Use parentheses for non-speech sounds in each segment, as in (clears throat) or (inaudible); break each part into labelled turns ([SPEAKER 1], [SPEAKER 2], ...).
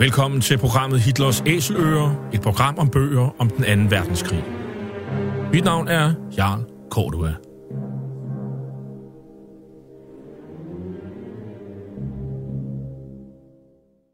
[SPEAKER 1] Velkommen til programmet Hitlers Æseløer, et program om bøger om den anden verdenskrig. Mit navn er Jarl Kortua.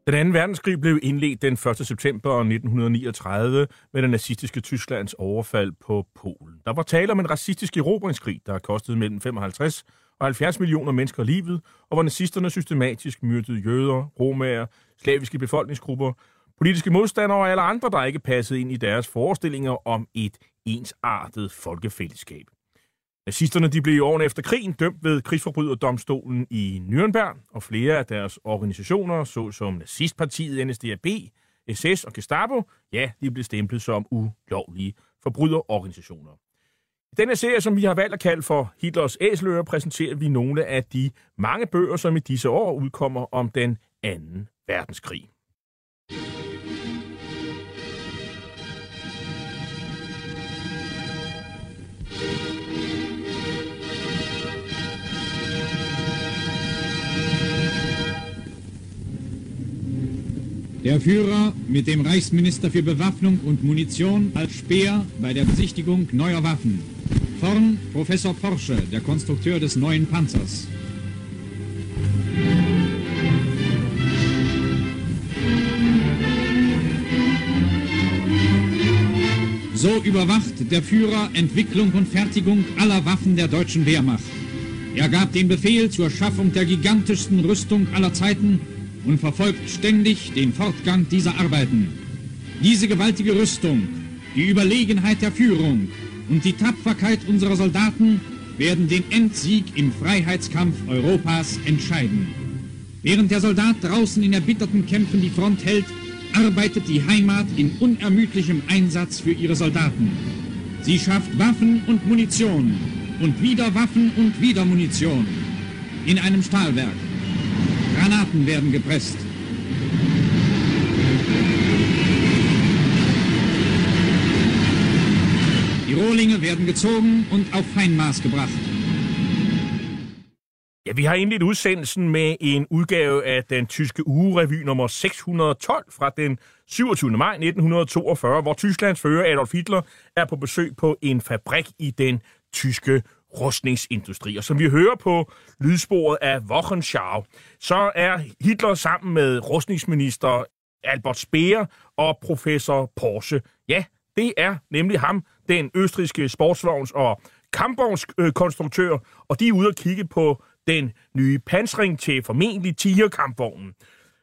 [SPEAKER 1] Den anden verdenskrig blev indledt den 1. september 1939 med den nazistiske Tysklands overfald på Polen. Der var tale om en racistisk erobringskrig, der kostede mellem 55 og 70 millioner mennesker livet, og hvor nazisterne systematisk myrdede jøder, romager, slaviske befolkningsgrupper, politiske modstandere og alle andre, der ikke passede ind i deres forestillinger om et ensartet folkefællesskab. Nazisterne de blev i årene efter krigen dømt ved krigsforbryderdomstolen i Nürnberg, og flere af deres organisationer, såsom nazistpartiet NSDAP, SS og Gestapo, ja, de blev stemplet som ulovlige forbryderorganisationer. I denne serie, som vi har valgt at kalde for Hitlers Æsler, præsenterer vi nogle af de mange bøger, som i disse år udkommer om den anden verdenskrig.
[SPEAKER 2] Der Führer mit dem Reichsminister für Bewaffnung und Munition als Speer bei der Besichtigung neuer Waffen. Vorn Professor Porsche, der Konstrukteur des neuen Panzers. So überwacht der Führer Entwicklung und Fertigung aller Waffen der deutschen Wehrmacht. Er gab den Befehl zur Schaffung der gigantischsten Rüstung aller Zeiten und verfolgt ständig den Fortgang dieser Arbeiten. Diese gewaltige Rüstung, die Überlegenheit der Führung und die Tapferkeit unserer Soldaten werden den Endsieg im Freiheitskampf Europas entscheiden. Während der Soldat draußen in erbitterten Kämpfen die Front hält, arbeitet die Heimat in unermüdlichem Einsatz für ihre Soldaten. Sie schafft Waffen und Munition und wieder Waffen und wieder Munition in einem Stahlwerk. Granaten werden gepresst. Die Rohlinge werden gezogen und auf Feinmaß gebracht.
[SPEAKER 1] Vi har indledt udsendelsen med en udgave af den tyske ugerevy nummer 612 fra den 27. maj 1942, hvor Tysklands fører Adolf Hitler er på besøg på en fabrik i den tyske rustningsindustri. Og som vi hører på lydsporet af Wochenschau, så er Hitler sammen med rustningsminister Albert Speer og professor Porsche. Ja, det er nemlig ham, den østriske sportsvogns- og kampvognskonstruktør, og de er ude at kigge på den nye pansring til formentlig tigerkampvognen.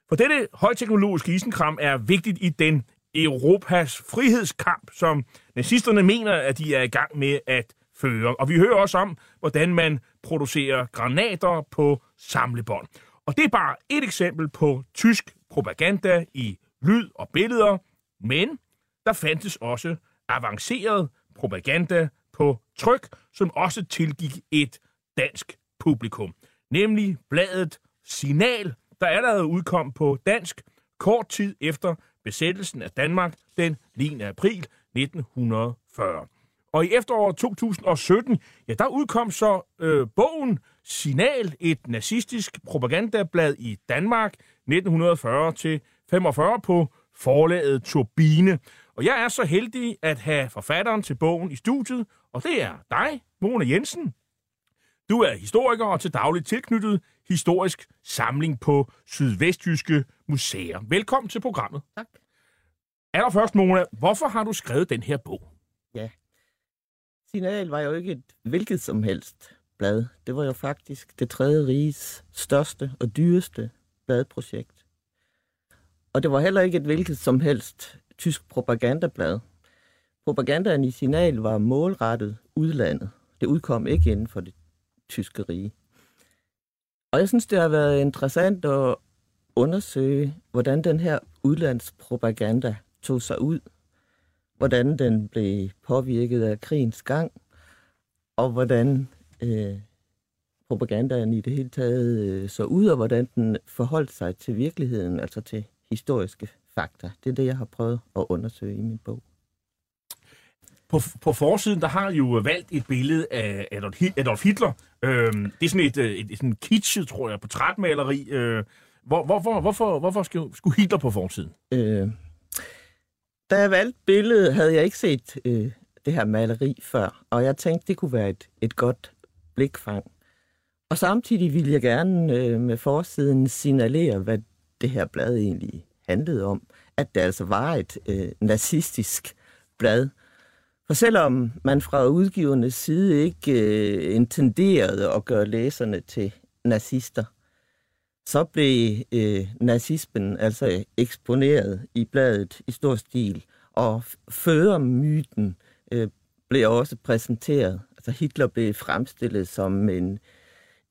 [SPEAKER 1] For dette højteknologiske isenkram er vigtigt i den Europas frihedskamp, som nazisterne mener, at de er i gang med at føre. Og vi hører også om, hvordan man producerer granater på samlebånd. Og det er bare et eksempel på tysk propaganda i lyd og billeder, men der fandtes også avanceret propaganda på tryk, som også tilgik et dansk publikum, nemlig bladet Signal, der allerede udkom på dansk kort tid efter besættelsen af Danmark den 9. april 1940. Og i efteråret 2017, ja, der udkom så øh, bogen Signal, et nazistisk propagandablad i Danmark 1940-45 på forlaget Turbine. Og jeg er så heldig at have forfatteren til bogen i studiet, og det er dig, Mona Jensen. Du er historiker og til dagligt tilknyttet historisk samling på Sydvestjyske Museer. Velkommen til programmet.
[SPEAKER 3] Tak.
[SPEAKER 1] Allerførst, Mona, hvorfor har du skrevet den her bog?
[SPEAKER 3] Ja. Signal var jo ikke et hvilket som helst blad. Det var jo faktisk det tredje riges største og dyreste bladprojekt. Og det var heller ikke et hvilket som helst tysk propagandablad. Propagandaen i Signal var målrettet udlandet. Det udkom ikke inden for det tyske rige. Og jeg synes, det har været interessant at undersøge, hvordan den her udlandspropaganda tog sig ud, hvordan den blev påvirket af krigens gang, og hvordan øh, propagandaen i det hele taget øh, så ud, og hvordan den forholdt sig til virkeligheden, altså til historiske fakta. Det er det, jeg har prøvet at undersøge i min bog.
[SPEAKER 1] På, på forsiden, der har jo valgt et billede af Adolf, Adolf Hitler. Øh, det er sådan et, øh, et, et sådan kitschet, tror jeg, portrætmaleri. Øh, hvor, hvorfor, hvorfor, hvorfor skulle, skulle Hitler på forsiden?
[SPEAKER 3] Øh, da jeg valgte billedet, havde jeg ikke set øh, det her maleri før, og jeg tænkte, det kunne være et, et godt blikfang. Og samtidig ville jeg gerne øh, med forsiden signalere, hvad det her blad egentlig handlede om. At det altså var et øh, nazistisk blad. For selvom man fra udgivernes side ikke øh, intenderede at gøre læserne til nazister, så blev øh, nazismen altså eksponeret i bladet i stor stil, og førermyten øh, blev også præsenteret. Altså Hitler blev fremstillet som en,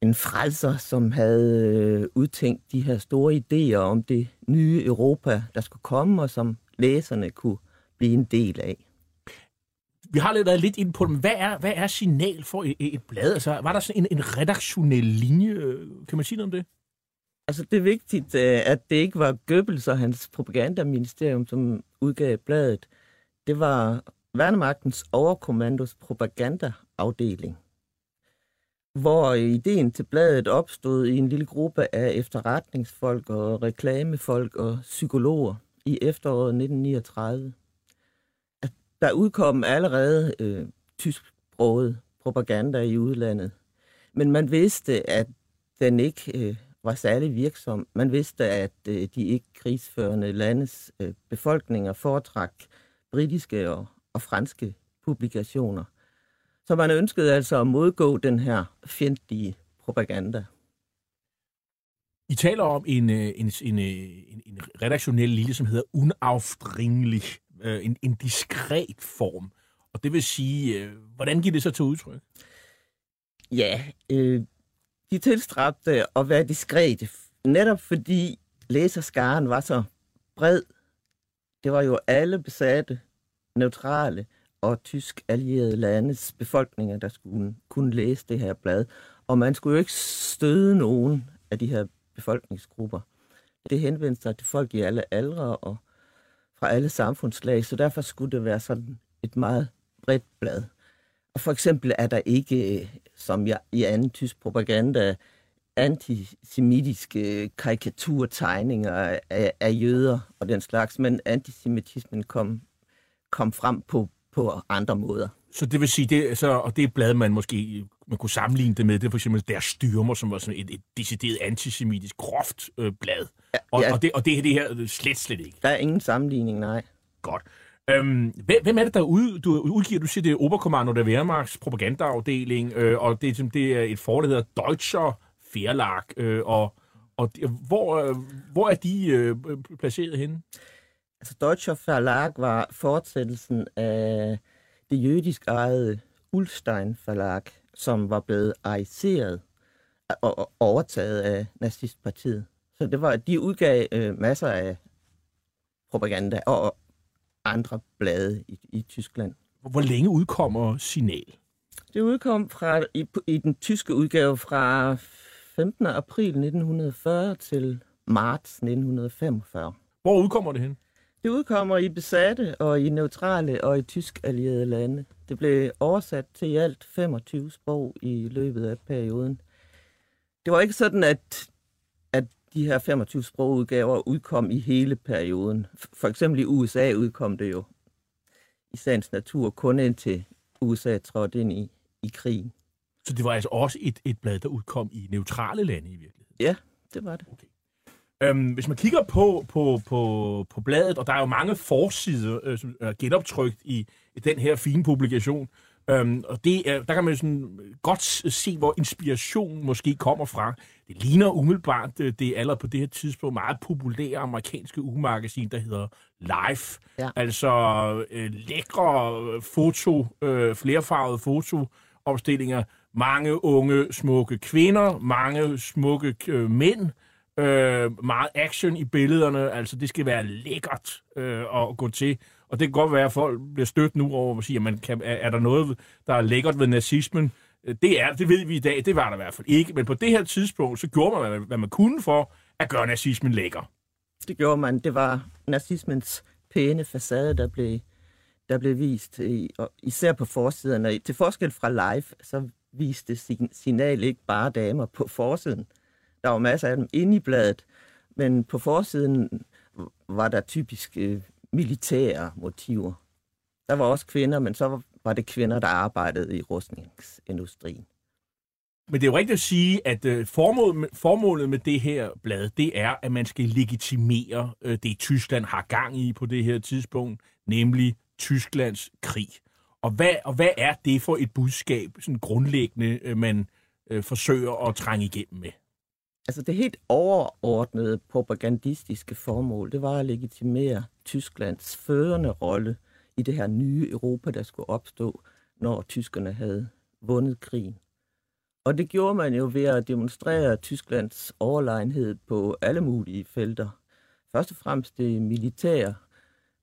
[SPEAKER 3] en frelser, som havde øh, udtænkt de her store idéer om det nye Europa, der skulle komme, og som læserne kunne blive en del af.
[SPEAKER 1] Vi har lidt været lidt ind på dem. hvad er, hvad er signal for et, et blad? Altså, var der sådan en, en redaktionel linje? Kan man sige noget om det?
[SPEAKER 3] Altså, det er vigtigt, øh, at det ikke var Goebbels og hans propagandaministerium, som udgav bladet. Det var Værnemagtens overkommandos propagandaafdeling, hvor ideen til bladet opstod i en lille gruppe af efterretningsfolk og reklamefolk og psykologer i efteråret 1939. Der udkom allerede øh, tysksproget propaganda i udlandet, men man vidste, at den ikke øh, var særlig virksom. Man vidste, at øh, de ikke krigsførende landes øh, befolkninger foretrak britiske og, og franske publikationer. Så man ønskede altså at modgå den her fjendtlige propaganda.
[SPEAKER 1] I taler om en, øh, en, en, øh, en, en redaktionel lille, som hedder unaufdringelig, øh, en, en diskret form. Og det vil sige, øh, hvordan giver det så til udtryk?
[SPEAKER 3] Ja, øh, de tilstræbte at være diskrete, netop fordi læserskaren var så bred. Det var jo alle besatte, neutrale og tysk allierede landes befolkninger, der skulle kunne læse det her blad. Og man skulle jo ikke støde nogen af de her befolkningsgrupper. Det henvendte sig til folk i alle aldre og fra alle samfundslag, så derfor skulle det være sådan et meget bredt blad. Og for eksempel er der ikke, som jeg, i anden tysk propaganda, antisemitiske karikaturtegninger af, af jøder og den slags, men antisemitismen kom, kom frem på, på andre måder.
[SPEAKER 1] Så det vil sige, det, så, og det er blad, man måske man kunne sammenligne det med, det er for eksempel Der Styrmer, som var sådan et, et decideret antisemitisk, groft øh, blad.
[SPEAKER 3] Ja,
[SPEAKER 1] Og,
[SPEAKER 3] ja.
[SPEAKER 1] og, det, og det er det her slet, slet ikke.
[SPEAKER 3] Der er ingen sammenligning, nej.
[SPEAKER 1] Godt. Øhm, hvem, hvem er det, der ud, du udgiver? Du siger, det er Oberkommando der Wehrmachts propagandaafdeling, øh, og det, er som- det er et forlag, der hedder Deutscher Verlag. Øh, og og hvor, øh, hvor er de øh, placeret henne?
[SPEAKER 3] Altså, Deutscher Verlag var fortsættelsen af det jødisk ejede Ulstein Verlag, som var blevet ariseret og overtaget af nazistpartiet. Så det var, de udgav øh, masser af propaganda og andre blade i, i Tyskland.
[SPEAKER 1] Hvor længe udkommer Signal?
[SPEAKER 3] Det udkom fra, i, i den tyske udgave fra 15. april 1940 til marts 1945.
[SPEAKER 1] Hvor udkommer det hen?
[SPEAKER 3] Det udkommer i besatte og i neutrale og i tysk allierede lande. Det blev oversat til i alt 25 sprog i løbet af perioden. Det var ikke sådan, at, at de her 25 sprogudgaver udkom i hele perioden. For eksempel i USA udkom det jo i sagens natur kun indtil USA trådte ind i, i krigen.
[SPEAKER 1] Så det var altså også et, et blad, der udkom i neutrale lande i virkeligheden.
[SPEAKER 3] Ja, det var det.
[SPEAKER 1] Øhm, hvis man kigger på, på, på, på bladet, og der er jo mange forsider, øh, som er genoptrykt i, i den her fine publikation, øhm, og det er, der kan man sådan godt se, hvor inspiration måske kommer fra. Det ligner umiddelbart, øh, det er allerede på det her tidspunkt meget populære amerikanske ugemagasin, der hedder Life.
[SPEAKER 3] Ja.
[SPEAKER 1] Altså øh, lækre øh, foto, øh, flerfarvede fotoopstillinger, mange unge, smukke kvinder, mange smukke øh, mænd, Øh, meget action i billederne, altså det skal være lækkert øh, at gå til. Og det kan godt være, at folk bliver stødt nu over at sige, at man kan, er, er der noget, der er lækkert ved nazismen? Øh, det er, det ved vi i dag, det var der i hvert fald ikke. Men på det her tidspunkt, så gjorde man, hvad, man kunne for at gøre nazismen lækker.
[SPEAKER 3] Det gjorde man. Det var nazismens pæne facade, der blev, der blev vist, i, og især på forsiden. Og til forskel fra live, så viste signal ikke bare damer på forsiden. Der var masser af dem inde i bladet, men på forsiden var der typisk øh, militære motiver. Der var også kvinder, men så var det kvinder, der arbejdede i rustningsindustrien.
[SPEAKER 1] Men det er jo rigtigt at sige, at øh, formålet, formålet med det her blad, det er, at man skal legitimere øh, det, Tyskland har gang i på det her tidspunkt, nemlig Tysklands krig. Og hvad, og hvad er det for et budskab, sådan grundlæggende, øh, man øh, forsøger at trænge igennem med?
[SPEAKER 3] Altså det helt overordnede propagandistiske formål, det var at legitimere Tysklands førende rolle i det her nye Europa, der skulle opstå, når tyskerne havde vundet krigen. Og det gjorde man jo ved at demonstrere Tysklands overlegenhed på alle mulige felter. Først og fremmest det militære,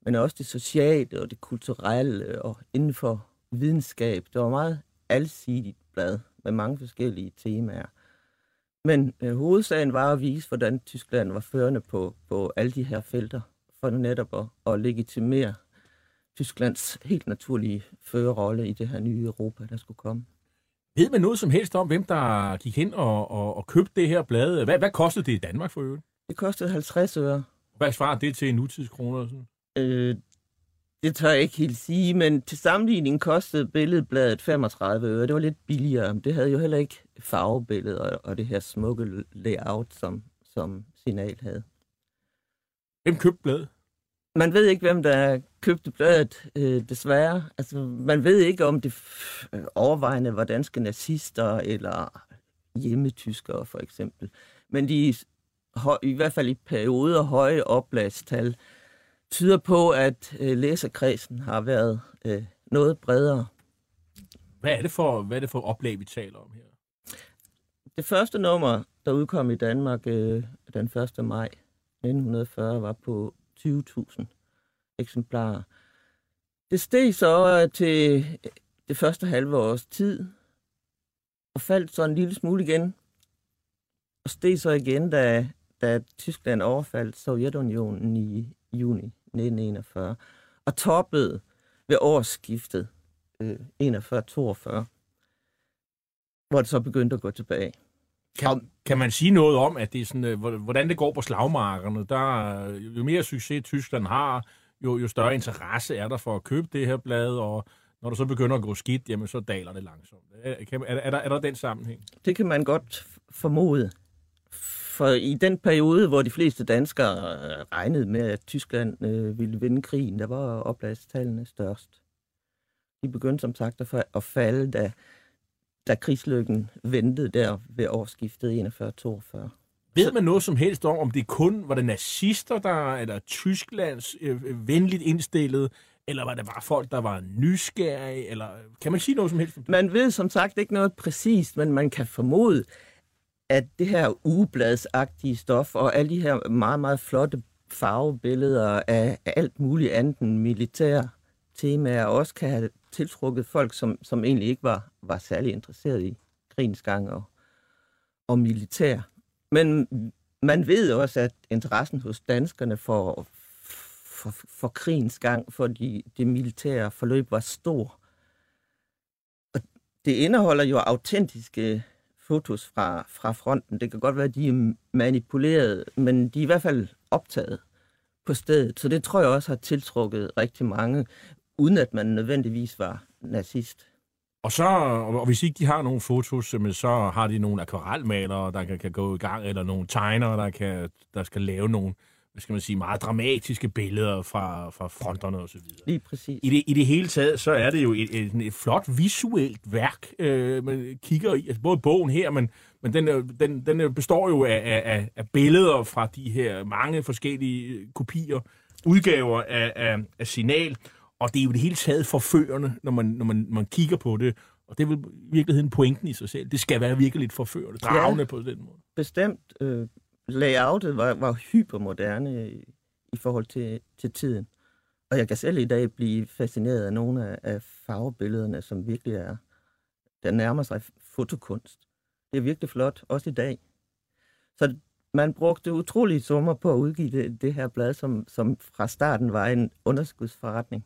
[SPEAKER 3] men også det sociale og det kulturelle og inden for videnskab. Det var meget alsidigt blad med mange forskellige temaer. Men øh, hovedsagen var at vise, hvordan Tyskland var førende på, på alle de her felter, for netop at, at legitimere Tysklands helt naturlige førerrolle i det her nye Europa, der skulle komme.
[SPEAKER 1] Ved man noget som helst om, hvem der gik hen og, og, og købte det her blad? Hvad, hvad kostede det i Danmark for øvrigt?
[SPEAKER 3] Det kostede 50 øre.
[SPEAKER 1] Hvad svarer det til nutidskroner? Sådan?
[SPEAKER 3] Øh, det tør jeg ikke helt sige, men til sammenligning kostede billedbladet 35 øre. Det var lidt billigere. Det havde jo heller ikke farvebilleder og det her smukke layout, som, som Signal havde.
[SPEAKER 1] Hvem købte bladet?
[SPEAKER 3] Man ved ikke, hvem der købte bladet, øh, desværre. Altså, man ved ikke, om det overvejende var danske nazister eller hjemmetyskere, for eksempel. Men de i hvert fald i perioder høje oplagstal tyder på, at øh, læserkredsen har været øh, noget bredere.
[SPEAKER 1] Hvad er, det for, hvad er det for oplag, vi taler om her?
[SPEAKER 3] Det første nummer, der udkom i Danmark øh, den 1. maj 1940, var på 20.000 eksemplarer. Det steg så til det første halve års tid, og faldt så en lille smule igen, og steg så igen, da, da Tyskland overfaldt Sovjetunionen i juni 1941, og toppede ved årsskiftet øh, 41-42, hvor det så begyndte at gå tilbage.
[SPEAKER 1] Kan, kan man sige noget om, at det er sådan, øh, hvordan det går på slagmarkerne? Der, jo mere succes Tyskland har, jo, jo større interesse er der for at købe det her blad, og når det så begynder at gå skidt, jamen så daler det langsomt. Er, kan, er, er, der, er der den sammenhæng?
[SPEAKER 3] Det kan man godt formode. For i den periode, hvor de fleste danskere øh, regnede med, at Tyskland øh, ville vinde krigen, der var oplagstallene størst. De begyndte som sagt at falde, da da krigslykken ventede der ved årsskiftet 41-42.
[SPEAKER 1] Ved man noget som helst om, om det kun var det nazister, der, eller Tysklands øh, venligt indstillet, eller var det bare folk, der var nysgerrige, eller kan man sige noget som helst?
[SPEAKER 3] Man ved som sagt ikke noget præcist, men man kan formode, at det her ugebladsagtige stof, og alle de her meget, meget flotte farvebilleder af alt muligt andet end militær temaer, også kan have tiltrukket folk, som, som egentlig ikke var, var særlig interesseret i krigens gang og, og militær. Men man ved også, at interessen hos danskerne for, for, for krigens gang, for de, det militære forløb var stor. Og det indeholder jo autentiske fotos fra, fra fronten. Det kan godt være, at de er manipuleret, men de er i hvert fald optaget på stedet. Så det tror jeg også har tiltrukket rigtig mange uden at man nødvendigvis var nazist.
[SPEAKER 1] Og så, og hvis ikke de har nogle fotos, så har de nogle akvarelmalere, der kan, kan gå i gang, eller nogle tegnere, der, kan, der skal lave nogle, hvad skal man sige, meget dramatiske billeder fra, fra fronterne og så videre.
[SPEAKER 3] Lige præcis.
[SPEAKER 1] I det, I det hele taget, så er det jo et, et, et flot visuelt værk, øh, man kigger i, altså både bogen her, men, men den, den, den består jo af, af, af billeder fra de her mange forskellige kopier, udgaver af, af, af signal, og det er jo det hele taget forførende, når man, når man, man kigger på det. Og det er vel i virkeligheden pointen i sig selv. Det skal være virkelig lidt forførende, dragende ja, på den måde.
[SPEAKER 3] Bestemt. Øh, layoutet var, var hypermoderne i, forhold til, til tiden. Og jeg kan selv i dag blive fascineret af nogle af, af farvebillederne, som virkelig er, der nærmer sig fotokunst. Det er virkelig flot, også i dag. Så man brugte utrolige summer på at udgive det, det her blad, som, som fra starten var en underskudsforretning.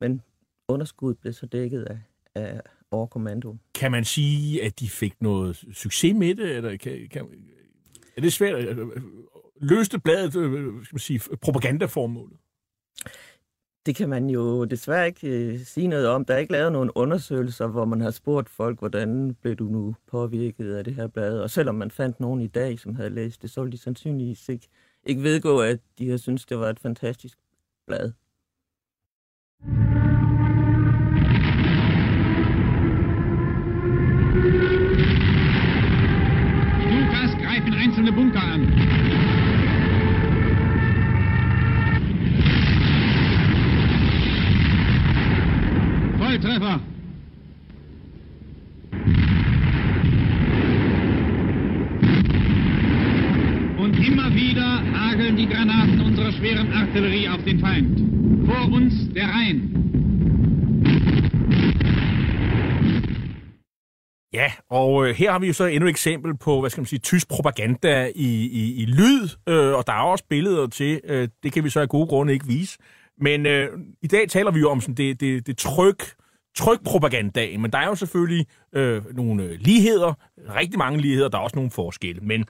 [SPEAKER 3] Men underskuddet blev så dækket af, af overkommando.
[SPEAKER 1] Kan man sige, at de fik noget succes med det? Eller kan, kan, er det svært? Øh, øh, løste bladet øh, skal man sige, propagandaformålet?
[SPEAKER 3] Det kan man jo desværre ikke øh, sige noget om. Der er ikke lavet nogen undersøgelser, hvor man har spurgt folk, hvordan blev du nu påvirket af det her blad. Og selvom man fandt nogen i dag, som havde læst det, så ville de sandsynligvis ikke, ikke vedgå, at de har syntes, det var et fantastisk blad.
[SPEAKER 2] Volltreffer. Und immer wieder hageln die Granaten unserer schweren Artillerie auf den Feind. Vor uns der Rhein.
[SPEAKER 1] Ja, og øh, her har vi jo så endnu et eksempel på, hvad skal man sige, tysk propaganda i, i, i lyd, øh, og der er også billeder til, øh, det kan vi så af gode grunde ikke vise. Men øh, i dag taler vi jo om sådan det, det, det tryk, trykpropagandaen, men der er jo selvfølgelig øh, nogle øh, ligheder, rigtig mange ligheder, der er også nogle forskelle. Men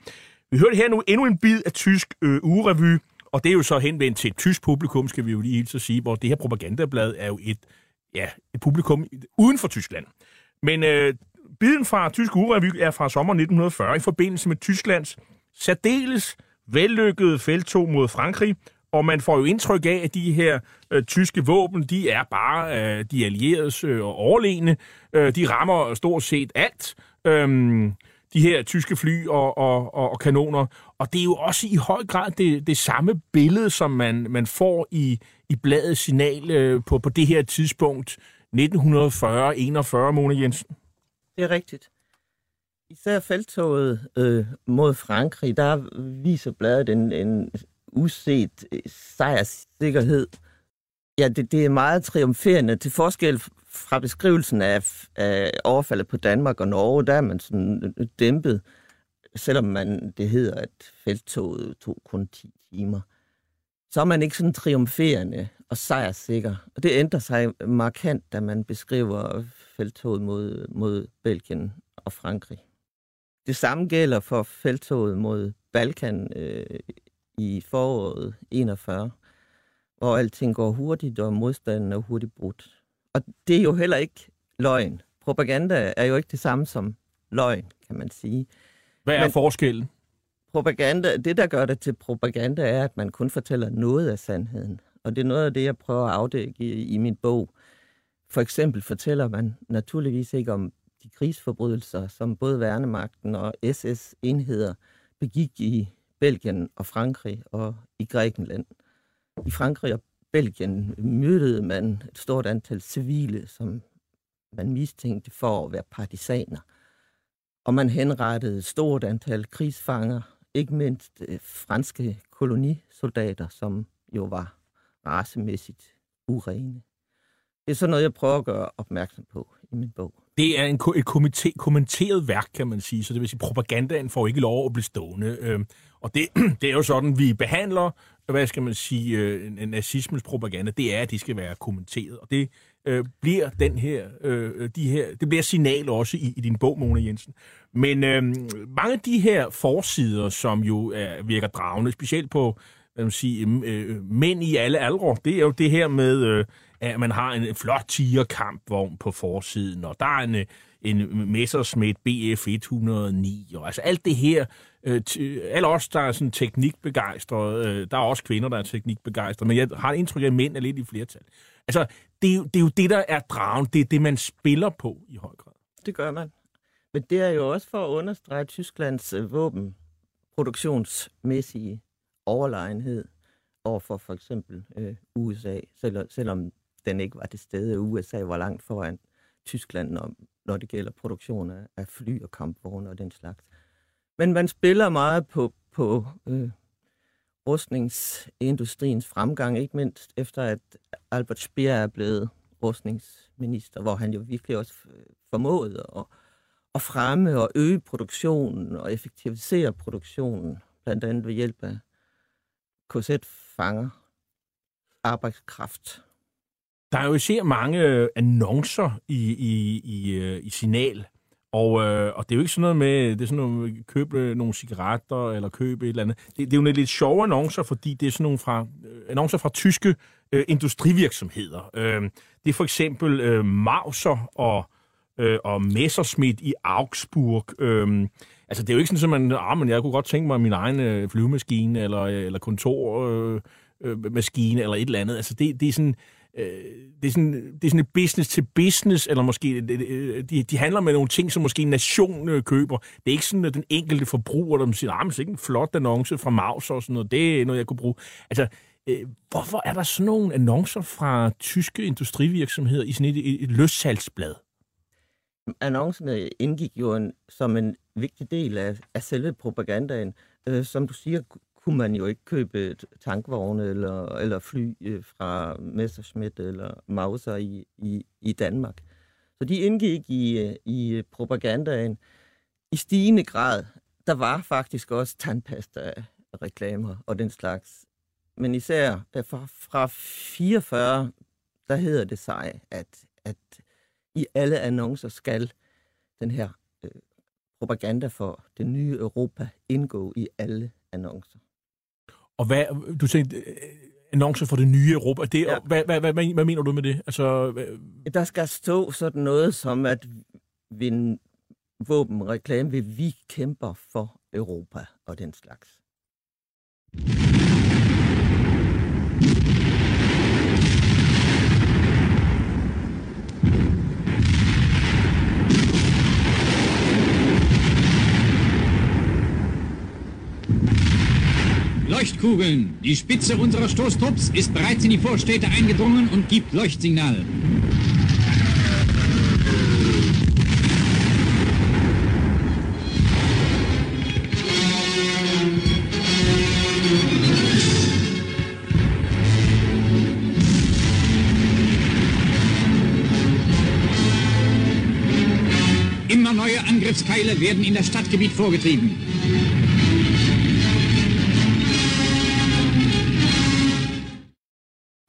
[SPEAKER 1] vi hørte her nu endnu en bid af tysk øh, ugerevy, og det er jo så henvendt til et tysk publikum, skal vi jo lige hilse at sige, hvor det her propagandablad er jo et, ja, et publikum uden for Tyskland. Men øh, biden fra Tysk Urevy er fra sommer 1940 i forbindelse med Tysklands særdeles vellykkede feltog mod Frankrig, og man får jo indtryk af, at de her øh, tyske våben, de er bare øh, de allieredes øh, overlegne. Øh, de rammer stort set alt. Øhm, de her tyske fly og, og, og, og kanoner. Og det er jo også i høj grad det, det samme billede, som man, man får i, i bladet Signal øh, på, på det her tidspunkt, 1940-41, Mona Jensen.
[SPEAKER 3] Det er rigtigt. Især feltoget øh, mod Frankrig, der viser bladet en, en uset øh, sejrssikkerhed. Ja, det, det er meget triumferende. Til forskel fra beskrivelsen af, af overfaldet på Danmark og Norge, der er man sådan øh, øh, dæmpet, selvom man, det hedder, at feltoget tog kun 10 timer. Så er man ikke sådan triumferende og sejrssikker. Og det ændrer sig markant, da man beskriver feltoget mod, mod Belgien og Frankrig. Det samme gælder for feltoget mod Balkan øh, i foråret 41, hvor alting går hurtigt, og modstanden er hurtigt brudt. Og det er jo heller ikke løgn. Propaganda er jo ikke det samme som løgn, kan man sige.
[SPEAKER 1] Hvad er
[SPEAKER 3] Men-
[SPEAKER 1] forskellen?
[SPEAKER 3] Propaganda, det der gør det til propaganda, er, at man kun fortæller noget af sandheden. Og det er noget af det, jeg prøver at afdække i, i min bog. For eksempel fortæller man naturligvis ikke om de krigsforbrydelser, som både værnemagten og SS-enheder begik i Belgien og Frankrig og i Grækenland. I Frankrig og Belgien myrdede man et stort antal civile, som man mistænkte for at være partisaner. Og man henrettede et stort antal krigsfanger, ikke mindst øh, franske kolonisoldater, som jo var racemæssigt urene. Det er sådan noget, jeg prøver at gøre opmærksom på i min bog.
[SPEAKER 1] Det er en, et kommente- kommenteret værk, kan man sige, så det vil sige, propagandaen får ikke lov at blive stående. Øh, og det, (clears throat) det er jo sådan, vi behandler, hvad skal man sige, øh, en- nazismens propaganda, det er, at de skal være kommenteret. Og det øh, bliver den her, øh, de her, det bliver signal også i, i din bog, Mona Jensen. Men øh, mange af de her forsider, som jo er, virker dragende, specielt på hvad man sige, øh, mænd i alle aldre, det er jo det her med, øh, at man har en flot tigerkampvogn på forsiden, og der er en, øh, en Messerschmitt BF 109, og altså alt det her, øh, alle os, der er sådan teknikbegejstrede, øh, der er også kvinder, der er teknikbegejstrede, men jeg har indtryk af, at mænd er lidt i flertal. Altså, det er, jo, det er jo det, der er dragen, det er det, man spiller på i høj grad.
[SPEAKER 3] Det gør man. Men det er jo også for at understrege Tysklands øh, våbenproduktionsmæssige overlegenhed overfor for eksempel øh, USA, selv, selvom den ikke var det sted. USA var langt foran Tyskland, når, når det gælder produktion af, af fly og kampvogne og den slags. Men man spiller meget på på øh, rustningsindustriens fremgang, ikke mindst efter at Albert Speer er blevet rustningsminister, hvor han jo virkelig også øh, formåede at, at fremme og øge produktionen og effektivisere produktionen, blandt andet ved hjælp af KZ-fanger, arbejdskraft.
[SPEAKER 1] Der er jo især mange øh, annoncer i, i, i, øh, i Signal, og, øh, og det er jo ikke sådan noget med, det er sådan noget, købe øh, nogle cigaretter eller købe et eller andet. Det, det er jo lidt sjove annoncer, fordi det er sådan nogle fra, øh, annoncer fra tyske øh, industrivirksomheder. Øh, det er for eksempel øh, Mauser og, øh, og Messerschmidt i Augsburg. Øh, altså det er jo ikke sådan, at man, ah, men jeg kunne godt tænke mig min egen øh, flyvemaskine eller, eller kontormaskine øh, øh, maskine, eller et eller andet. Altså det, det er sådan øh, det, er sådan, det er sådan et business til business, eller måske øh, øh, øh, de, de handler med nogle ting, som måske en nation køber. Det er ikke sådan, at den enkelte forbruger, der siger, ah, at det er ikke en flot annonce fra Maus og sådan noget, det er noget, jeg kunne bruge. Altså, øh, hvorfor er der sådan nogle annoncer fra tyske industrivirksomheder i sådan et, et, et løssalgsblad?
[SPEAKER 3] Annoncerne indgik jo en, som en vigtig del af, af selve propagandaen. Øh, som du siger, kunne man jo ikke købe tankvogne eller, eller fly øh, fra Messerschmitt eller Mauser i, i, i Danmark. Så de indgik i, øh, i øh, propagandaen i stigende grad. Der var faktisk også tandpasta-reklamer og den slags. Men især øh, fra, fra 44, der hedder det sig, at, at i alle annoncer skal den her øh, propaganda for det nye Europa indgå i alle annoncer.
[SPEAKER 1] Og hvad, du tænkte, øh, annoncer for det nye Europa, det, ja. hvad, hvad, hvad, hvad, hvad mener du med det? Altså, hvad...
[SPEAKER 3] Der skal stå sådan noget som, at vinde våbenreklame vil vi kæmper for Europa og den slags.
[SPEAKER 2] Leuchtkugeln. Die Spitze unserer Stoßtrupps ist bereits in die Vorstädte eingedrungen und gibt Leuchtsignal. Immer neue Angriffskeile werden in das Stadtgebiet vorgetrieben.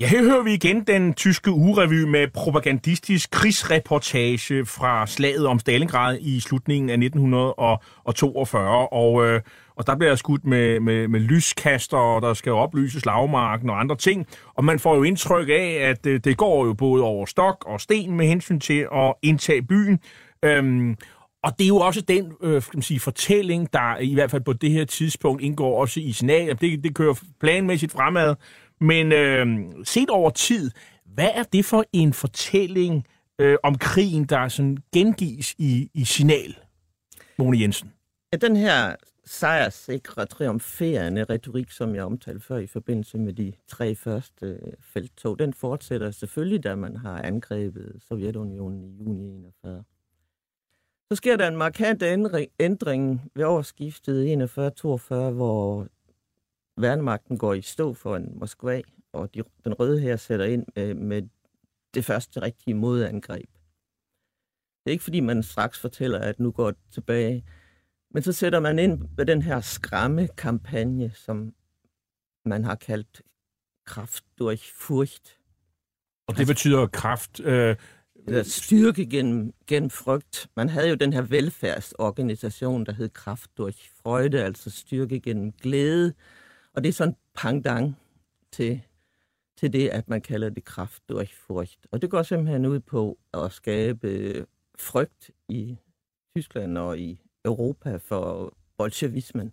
[SPEAKER 1] Ja, her hører vi igen den tyske urevy med propagandistisk krigsreportage fra slaget om Stalingrad i slutningen af 1942. Og, øh, og der bliver skudt med, med, med lyskaster, og der skal oplyse slagmarken og andre ting. Og man får jo indtryk af, at øh, det går jo både over stok og sten med hensyn til at indtage byen. Øhm, og det er jo også den øh, skal man sige, fortælling, der i hvert fald på det her tidspunkt indgår også i signal. Det, det kører planmæssigt fremad. Men øh, set over tid, hvad er det for en fortælling øh, om krigen, der sådan gengives i, i signal, Mone Jensen?
[SPEAKER 3] Ja, den her sejrsikre, triumferende retorik, som jeg omtalte før i forbindelse med de tre første øh, felttog, den fortsætter selvfølgelig, da man har angrebet Sovjetunionen i juni 41. Så sker der en markant ændring ved årsskiftet 41-42, hvor værnemagten går i stå for en Moskva, og de, den røde her sætter ind med, med det første rigtige modangreb. Det er ikke fordi, man straks fortæller, at nu går det tilbage, men så sætter man ind med den her skræmme kampagne, som man har kaldt kraft durch Furcht.
[SPEAKER 1] Og det altså, betyder kraft... Øh,
[SPEAKER 3] styrke gennem, gennem frygt. Man havde jo den her velfærdsorganisation, der hed Kraft durch Freude, altså styrke gennem glæde. Og det er sådan pangdang til, til det, at man kalder det kraft durch frygt. Og det går simpelthen ud på at skabe frygt i Tyskland og i Europa for bolsjevismen.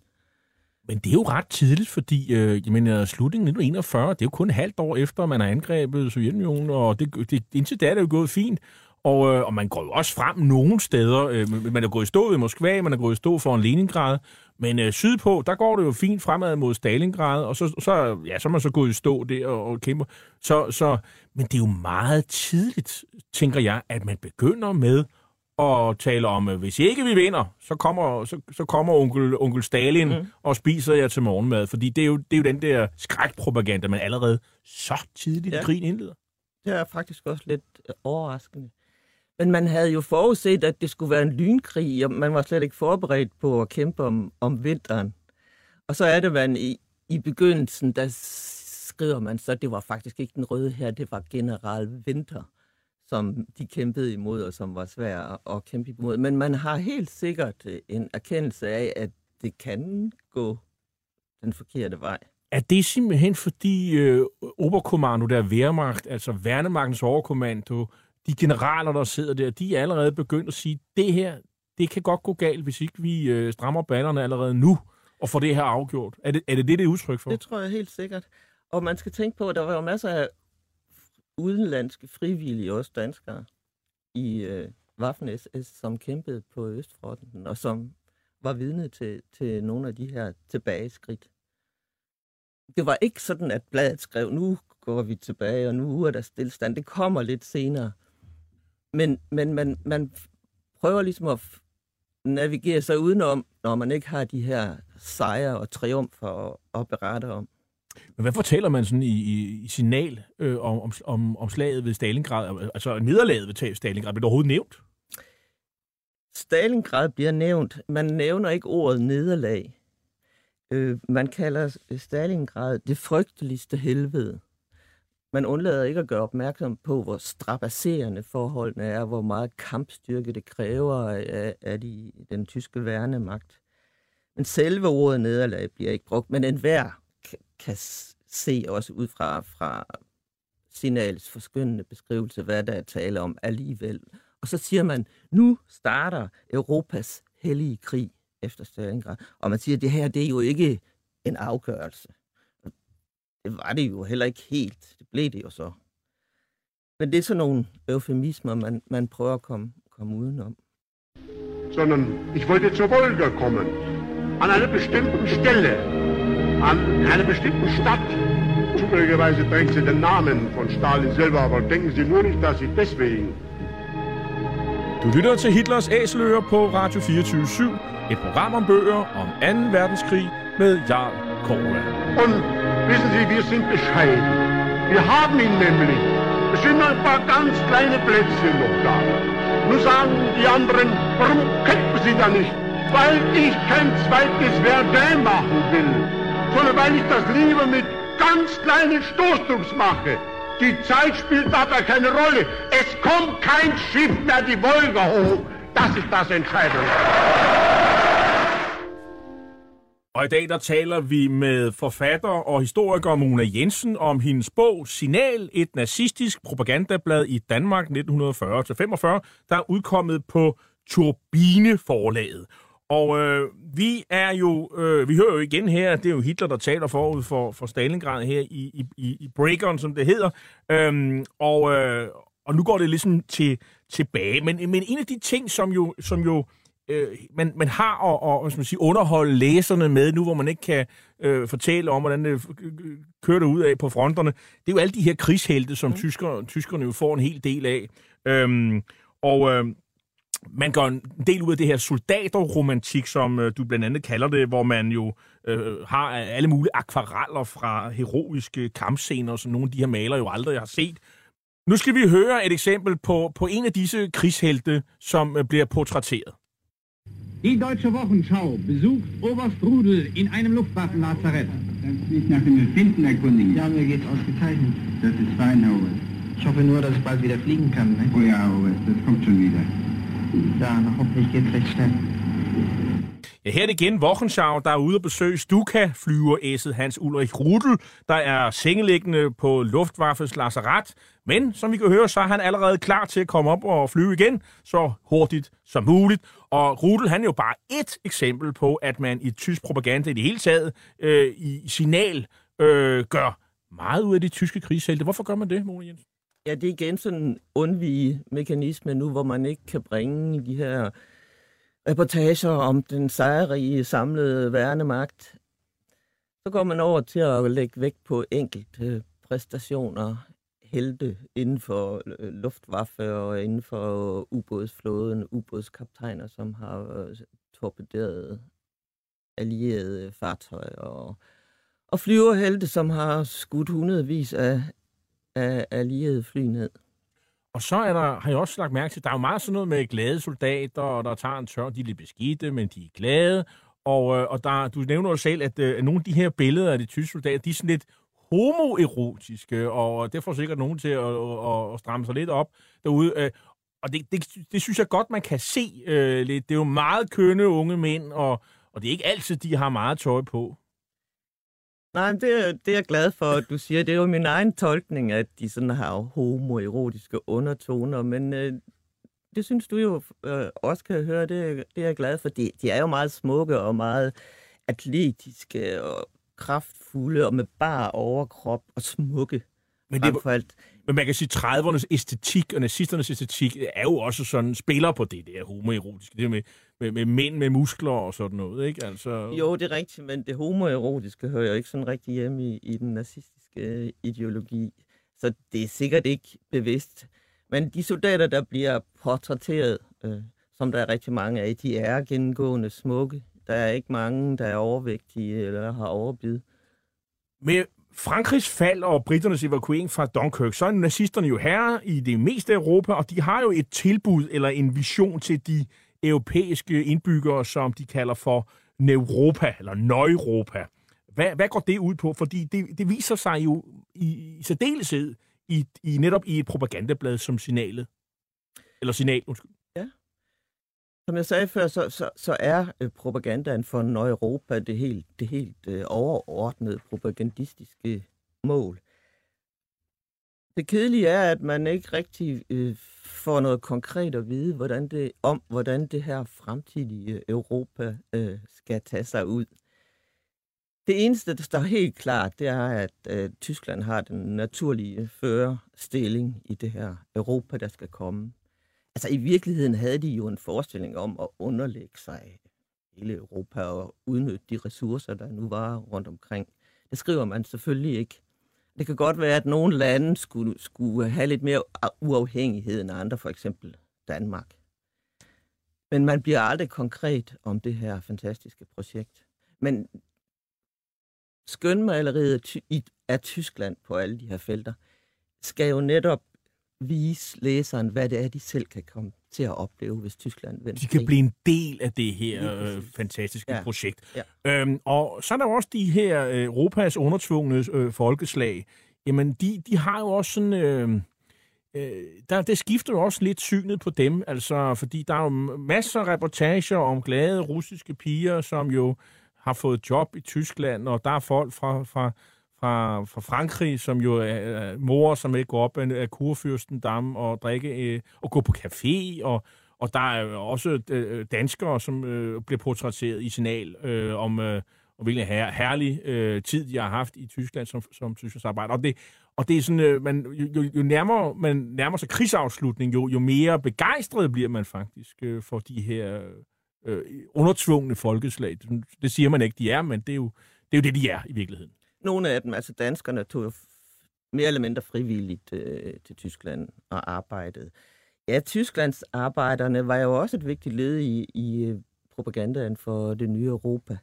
[SPEAKER 1] Men det er jo ret tidligt, fordi øh, jeg mener, slutningen 1941, det er jo kun et halvt år efter, man har angrebet Sovjetunionen, og det, det, indtil da er det jo gået fint. Og, øh, og man går jo også frem nogle steder. Øh, man er gået i stå ved Moskva, man er gået i stå for en Leningrad, men øh, sydpå, der går det jo fint fremad mod Stalingrad, og så, så, ja, så er man så gået i stå der og, og kæmper. Så, så, men det er jo meget tidligt, tænker jeg, at man begynder med og taler om, at hvis ikke vi vinder, så kommer, så, så kommer onkel, onkel Stalin mm. og spiser jer til morgenmad. Fordi det er, jo, det er jo den der skrækpropaganda, man allerede så tidligt ja. i krigen indleder.
[SPEAKER 3] Det er faktisk også lidt øh, overraskende. Men man havde jo forudset, at det skulle være en lynkrig, og man var slet ikke forberedt på at kæmpe om, om vinteren. Og så er det, man i, i begyndelsen, der skriver man så, at det var faktisk ikke den røde her, det var general Winter, som de kæmpede imod, og som var svær at, kæmpe imod. Men man har helt sikkert øh, en erkendelse af, at det kan gå den forkerte vej.
[SPEAKER 1] Er det simpelthen fordi øh, Oberkommando, der er Wehrmacht, altså Værnemagtens overkommando, de generaler, der sidder der, de er allerede begyndt at sige, det her, det kan godt gå galt, hvis ikke vi øh, strammer ballerne allerede nu og får det her afgjort. Er det er det, det, det er udtryk for?
[SPEAKER 3] Det tror jeg helt sikkert. Og man skal tænke på, at der var jo masser af udenlandske frivillige, også danskere, i øh, Waffen-SS, som kæmpede på Østfronten, og som var vidne til, til nogle af de her tilbageskridt. Det var ikke sådan, at bladet skrev, nu går vi tilbage, og nu er der stillestand. Det kommer lidt senere. Men, men man, man prøver ligesom at navigere sig udenom, når man ikke har de her sejre og triumfer at, at berette om.
[SPEAKER 1] Men hvad fortæller man sådan i, i, i signal øh, om, om, om slaget ved Stalingrad? Altså nederlaget ved Stalingrad, bliver det overhovedet nævnt?
[SPEAKER 3] Stalingrad bliver nævnt. Man nævner ikke ordet nederlag. Øh, man kalder Stalingrad det frygteligste helvede. Man undlader ikke at gøre opmærksom på, hvor strapasserende forholdene er, hvor meget kampstyrke det kræver af, af de, den tyske værnemagt. Men selve ordet nederlag bliver ikke brugt, men enhver kan se også ud fra, fra signals forskyndende beskrivelse, hvad der er tale om alligevel. Og så siger man, nu starter Europas hellige krig efter Stalingrad. Og man siger, at det her det er jo ikke en afgørelse. Det var det jo heller ikke helt. Det blev det jo så. Men det er sådan nogle eufemismer, man, man prøver at komme, komme udenom.
[SPEAKER 4] Sondern ich wollte zur Wolga kommen. An einer bestimmten Stelle an einer bestimmten Stadt. Zufälligerweise trägt sie den Namen von Stalin selber, aber denken Sie nur nicht, dass ich deswegen...
[SPEAKER 1] Du lytter til Hitlers Æseløer på Radio 24 Et program om bøger om 2. verdenskrig med Jarl Kåre.
[SPEAKER 4] Und wissen Sie, wir sind bescheiden. Wir haben ihn nämlich. Es sind ein paar ganz kleine Plätzchen noch da. Nun sagen die anderen, warum kämpfen Sie da nicht? Weil ich kein zweites Verdun machen will sondern weil ich das lieber mit ganz kleinen Stoßdrucks mache. Die Zeit spielt dabei keine Rolle. Es kommt kein Schiff mehr die Wolga hoch. Das ist das Entscheidende.
[SPEAKER 1] Og i dag der taler vi med forfatter og historiker Mona Jensen om hendes bog Signal, et nazistisk propagandablad i Danmark 1940-45, der er udkommet på Turbineforlaget. Og øh, vi er jo, øh, vi hører jo igen her, det er jo Hitler, der taler forud for, for Stalingrad her i, i, i Breakeren, som det hedder. Øhm, og, øh, og nu går det ligesom til, tilbage. Men, men en af de ting, som jo, som jo øh, man, man har at og, hvad skal man sige, underholde læserne med nu, hvor man ikke kan øh, fortælle om, hvordan det kører ud af på fronterne, det er jo alle de her krigshelte, som mm. tysker, tyskerne jo får en hel del af. Øhm, og øh, man går en del ud af det her soldaterromantik, som øh, du blandt andet kalder det, hvor man jo øh, har alle mulige akvareller fra heroiske kampscener, som nogle af de her malere jo aldrig har set. Nu skal vi høre et eksempel på, på en af disse krigshelte, som øh, bliver portrætteret.
[SPEAKER 5] Die Deutsche Wochenschau besucht Oberst Rudel in einem Luftwaffenlazarett.
[SPEAKER 6] Kannst du dich nach dem Befinden erkundigen?
[SPEAKER 5] Ja, mir geht's ausgezeichnet.
[SPEAKER 6] Das ist fein, Herr Oberst.
[SPEAKER 5] Ich hoffe nur, dass ich bald wieder fliegen kann. Ne?
[SPEAKER 6] Oh ja, Oberst, das kommt schon wieder.
[SPEAKER 5] Ja, hoffentlich geht's recht schnell.
[SPEAKER 1] Ja, her er det igen Wochenschau, der er ude at besøge Stuka flyveræsset Hans Ulrich Rudel, der er sengeliggende på Luftwaffes lazaret. Men som vi kan høre, så er han allerede klar til at komme op og flyve igen, så hurtigt som muligt. Og Rudel, han er jo bare et eksempel på, at man i tysk propaganda i det hele taget øh, i signal øh, gør meget ud af de tyske krigshelte. Hvorfor gør man det, Mona Jensen?
[SPEAKER 3] Ja, det er igen sådan en undvige mekanisme nu, hvor man ikke kan bringe de her reportager om den sejrige samlede værnemagt. Så går man over til at lægge vægt på enkelte præstationer helte inden for øh, Luftwaffe og inden for øh, ubådsflåden, ubådskaptajner, som har øh, torpederet allierede øh, fartøjer og, og flyverhelte, som har skudt hundredvis af, af allierede fly ned.
[SPEAKER 1] Og så er der, har jeg også lagt mærke til, der er jo meget sådan noget med glade soldater, og der tager en tør, de er lidt beskidte, men de er glade. Og, og der, du nævner jo selv, at øh, nogle af de her billeder af de tyske soldater, de er sådan lidt homoerotiske, og det får sikkert nogen til at, at, at stramme sig lidt op derude. Øh, og det, det, det synes jeg godt, man kan se øh, lidt. Det er jo meget kønne unge mænd, og, og det er ikke altid, de har meget tøj på.
[SPEAKER 3] Nej, men det, er- det er jeg glad for, at du siger. Det er jo min egen tolkning, at de sådan har homoerotiske undertoner, men øh, det synes du jo øh, også kan høre, det, det er jeg glad for. De, de er jo meget smukke og meget atletiske og kraftfulde og med bare overkrop og smukke.
[SPEAKER 1] Men, det,
[SPEAKER 3] for alt.
[SPEAKER 1] men man kan sige, at 30'ernes æstetik og nazisternes æstetik er jo også sådan, spiller på det der homoerotiske, det med, med, med mænd med muskler og sådan noget, ikke? Altså,
[SPEAKER 3] Jo, det er rigtigt, men det homoerotiske hører jo ikke sådan rigtig hjemme i, i den nazistiske øh, ideologi. Så det er sikkert ikke bevidst. Men de soldater, der bliver portrætteret, øh, som der er rigtig mange af, de er gennemgående smukke. Der er ikke mange, der er overvægtige eller har overbid.
[SPEAKER 1] Med Frankrigs fald og britternes evakuering fra Dunkirk, så er nazisterne jo herre i det meste af Europa, og de har jo et tilbud eller en vision til de europæiske indbyggere, som de kalder for Neuropa, eller Nøjropa. Hvad, hvad går det ud på? Fordi det, det viser sig jo i, i særdeleshed i, i netop i et propagandablad som signalet. Eller signal, undskyld.
[SPEAKER 3] Som jeg sagde før, så, så, så er øh, propagandaen for Europa det helt, det helt øh, overordnede propagandistiske mål. Det kedelige er, at man ikke rigtig øh, får noget konkret at vide hvordan det, om, hvordan det her fremtidige Europa øh, skal tage sig ud. Det eneste, der står helt klart, det er, at øh, Tyskland har den naturlige førerstilling i det her Europa, der skal komme. Altså i virkeligheden havde de jo en forestilling om at underlægge sig hele Europa og udnytte de ressourcer, der nu var rundt omkring. Det skriver man selvfølgelig ikke. Det kan godt være, at nogle lande skulle, skulle have lidt mere uafhængighed end andre, for eksempel Danmark. Men man bliver aldrig konkret om det her fantastiske projekt. Men skønmaleriet af, i- af Tyskland på alle de her felter skal jo netop vise læseren, hvad det er, de selv kan komme til at opleve, hvis Tyskland vinder.
[SPEAKER 1] De kan blive en del af det her øh, fantastiske
[SPEAKER 3] Ja.
[SPEAKER 1] projekt.
[SPEAKER 3] Ja.
[SPEAKER 1] Øhm, og så er der jo også de her øh, Europas undertvungne øh, folkeslag. Jamen, de, de har jo også sådan... Øh, øh, der, det skifter jo også lidt synet på dem, altså, fordi der er jo masser af reportager om glade russiske piger, som jo har fået job i Tyskland, og der er folk fra, fra, fra, fra Frankrig, som jo er, er mor, som ikke går op af, af Kurfürstendam og drikke øh, og gå på café, og, og der er jo også øh, danskere, som øh, bliver portrætteret i signal øh, om, øh, om hvilken her, herlig øh, tid, de har haft i Tyskland som, som tysklandsarbejder. Og det, og det er sådan, øh, man, jo, jo, jo nærmere man nærmer sig krigsafslutning, jo, jo mere begejstret bliver man faktisk øh, for de her øh, undertvungne folkeslag. Det, det siger man ikke, de er, men det er, jo, det er jo det, de er i virkeligheden.
[SPEAKER 3] Nogle af dem, altså danskerne, tog mere eller mindre frivilligt øh, til Tyskland og arbejdede. Ja, Tysklands arbejderne var jo også et vigtigt led i, i øh, propagandaen for det nye Europa.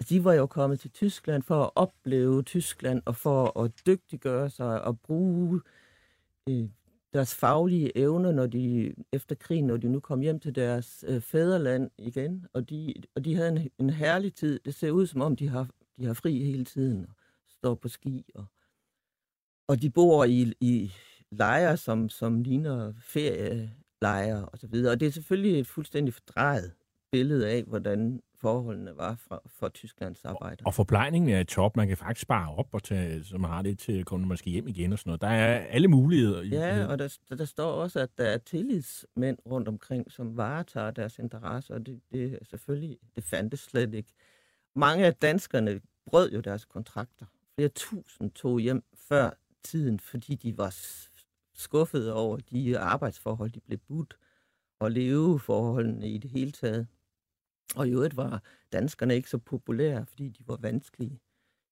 [SPEAKER 3] Altså, de var jo kommet til Tyskland for at opleve Tyskland og for at dygtiggøre sig og bruge øh, deres faglige evner, når de efter krigen, når de nu kom hjem til deres øh, fædreland igen. Og de, og de havde en, en herlig tid. Det ser ud som om, de har, de har fri hele tiden og står på ski. Og, og de bor i, i lejre, som, som ligner ferielejre og så videre. Og det er selvfølgelig et fuldstændig fordrejet billede af, hvordan forholdene var for, for Tysklands arbejdere.
[SPEAKER 1] Og forplejningen er top. Man kan faktisk spare op, og tage, så man har det til at komme måske hjem igen og sådan noget. Der er alle muligheder.
[SPEAKER 3] Ja, og der, der står også, at der er tillidsmænd rundt omkring, som varetager deres interesser, og det, det er selvfølgelig, det fandtes slet ikke. Mange af danskerne brød jo deres kontrakter. Flere tusind tog hjem før tiden, fordi de var skuffede over de arbejdsforhold, de blev budt, og leveforholdene i det hele taget. Og i øvrigt var danskerne ikke så populære, fordi de var vanskelige.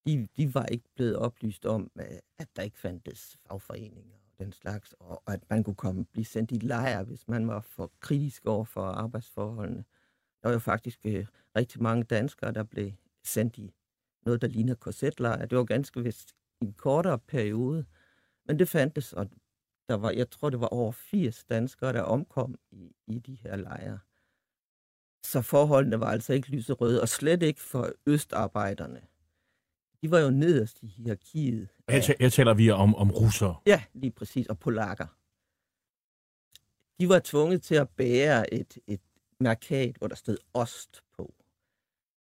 [SPEAKER 3] De, de var ikke blevet oplyst om, at der ikke fandtes fagforeninger. den slags, og at man kunne komme blive sendt i lejr, hvis man var for kritisk over for arbejdsforholdene. Der var jo faktisk øh, rigtig mange danskere, der blev sendt i noget, der ligner korsetlejr. Det var ganske vist i en kortere periode, men det fandtes, og der var, jeg tror, det var over 80 danskere, der omkom i, i de her lejre. Så forholdene var altså ikke lyserøde, og slet ikke for østarbejderne. De var jo nederst i hierarkiet.
[SPEAKER 1] Her, ta- her taler vi om, om russere.
[SPEAKER 3] Ja, lige præcis, og polakker. De var tvunget til at bære et, et markat, hvor der stod ost på.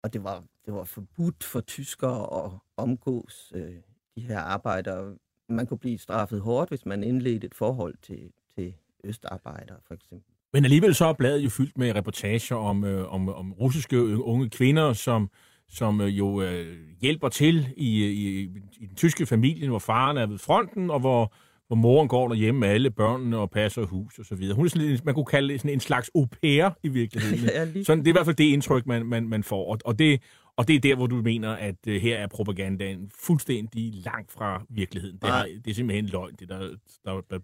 [SPEAKER 3] Og det var, det var forbudt for tyskere at omgås øh, de her arbejdere. Man kunne blive straffet hårdt, hvis man indledte et forhold til, til østarbejdere, for eksempel.
[SPEAKER 1] Men alligevel så er bladet jo fyldt med reportager om, øh, om, om russiske unge kvinder, som, som øh, jo øh, hjælper til i, i, i den tyske familie, hvor faren er ved fronten, og hvor, hvor moren går derhjemme med alle børnene og passer hus og så videre. Hun er sådan, lidt- man kunne kalde det sådan en slags au pair i virkeligheden. (laughs)
[SPEAKER 3] Ja, lige
[SPEAKER 1] sådan, det er i hvert fald det indtryk, man, man, man får. Og, og, det, og det er der, hvor du mener, at øh, her er propagandaen fuldstændig langt fra virkeligheden. Det, er, det er simpelthen løgn, det der, der, er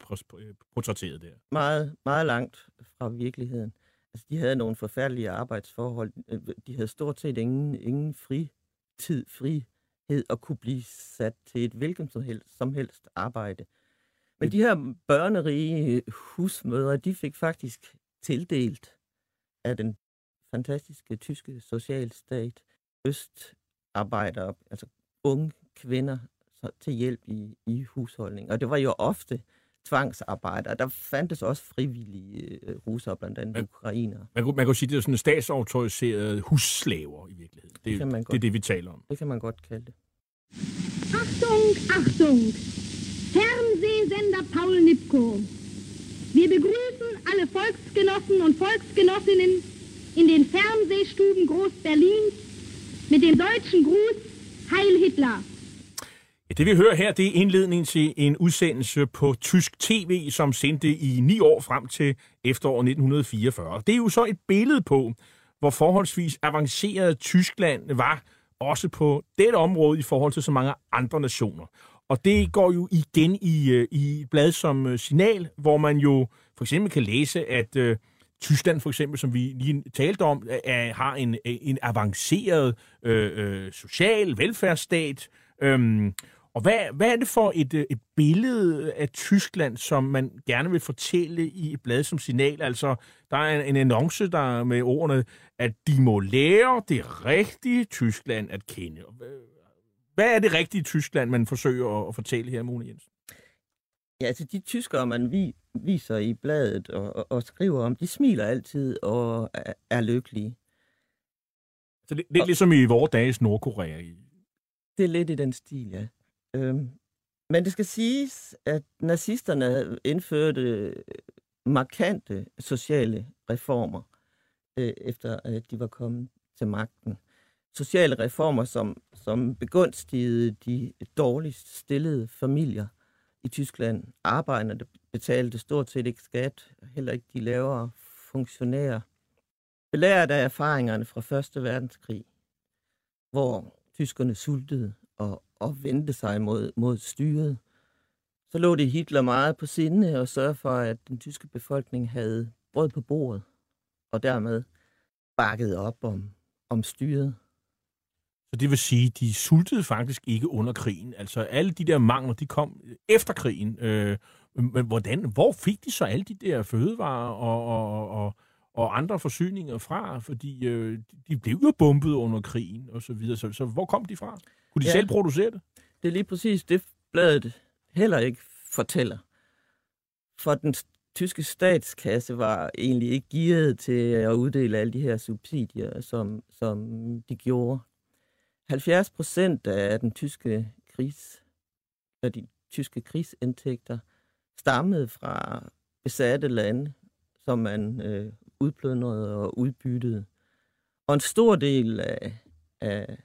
[SPEAKER 1] portrætteret der.
[SPEAKER 3] meget, meget langt fra virkeligheden. Altså, de havde nogle forfærdelige arbejdsforhold. Øh, De havde stort set ingen, ingen fritid, frihed at kunne blive sat til et hvilket som helst, som helst arbejde. Men de her børnerige husmødre, de fik faktisk tildelt af den fantastiske tyske socialstat østarbejdere, altså unge kvinder, så, til hjælp i, i husholdning. Og det var jo ofte tvangsarbejdere. Der fandtes også frivillige øh, russere, blandt andet
[SPEAKER 1] Men-
[SPEAKER 3] ukrainere.
[SPEAKER 1] Man kunne, man kunne sige, det er sådan statsautoriserede husslaver i virkeligheden. Det,
[SPEAKER 3] man
[SPEAKER 1] det,
[SPEAKER 3] godt.
[SPEAKER 1] det er det, vi taler om.
[SPEAKER 3] Det kan man godt kalde det.
[SPEAKER 7] Achtung, Achtung! Sender Paul Nipko. Wir begrüßen alle Volksgenossen und Volksgenossinnen in den Fernsehstuben Groß-Berlins mit dem deutschen Gruß Heil Hitler.
[SPEAKER 1] Ja, det vi hører her, det er indledningen til en udsendelse på tysk tv, som sendte i ni år frem til efteråret 1944. Det er jo så et billede på, hvor forholdsvis avanceret Tyskland var, også på dette område i forhold til så mange andre nationer. Og det går jo igen i, øh, i et blad som øh, Signal, hvor man jo for eksempel kan læse, at øh, Tyskland for eksempel, som vi lige talte om, er, har en, en avanceret øh, øh, social velfærdsstat. Øhm, og hvad, hvad er det for et, et billede af Tyskland, som man gerne vil fortælle i et blad som signal? Altså, der er en, en annonce der med ordene, at de må lære det rigtige Tyskland at kende. Hvad er det rigtige Tyskland, man forsøger at, at fortælle her, Mona Jensen?
[SPEAKER 3] Ja, altså de tyskere, man vi, viser i bladet og, og, og skriver om, de smiler altid og er, er lykkelige.
[SPEAKER 1] Så det, lidt ligesom i vores dages Nordkorea.
[SPEAKER 3] Det er lidt i den stil, ja. Øhm, men det skal siges, at nazisterne indførte markante sociale reformer, øh, efter at de var kommet til magten. Sociale reformer, som, som begunstigede de dårligst stillede familier i Tyskland. Arbejderne betalte stort set ikke skat, heller ikke de lavere funktionærer. Belært af erfaringerne fra 1. verdenskrig, hvor tyskerne sultede og, og vendte sig mod, mod styret, så lå det Hitler meget på sinde og sørge for, at den tyske befolkning havde brød på bordet, og dermed bakket op om, om styret.
[SPEAKER 1] Så det vil sige, de sultede faktisk ikke under krigen. Altså alle de der mangler, de kom efter krigen. Øh, men hvordan, hvor fik de så alle de der fødevarer og, og, og, og andre forsyninger fra? Fordi øh, de blev jo bombet under krigen og så videre. Så, så hvor kom de fra? Kunne de ja. Selv producere det?
[SPEAKER 3] Det er lige præcis det, bladet heller ikke fortæller. For den tyske statskasse var egentlig ikke gearet til at uddele alle de her subsidier, som, som de gjorde. 70 procent af den tyske krigs, af de tyske krigsindtægter stammede fra besatte lande, som man øh, udplyndrede og udbyttede. Og en stor del af, af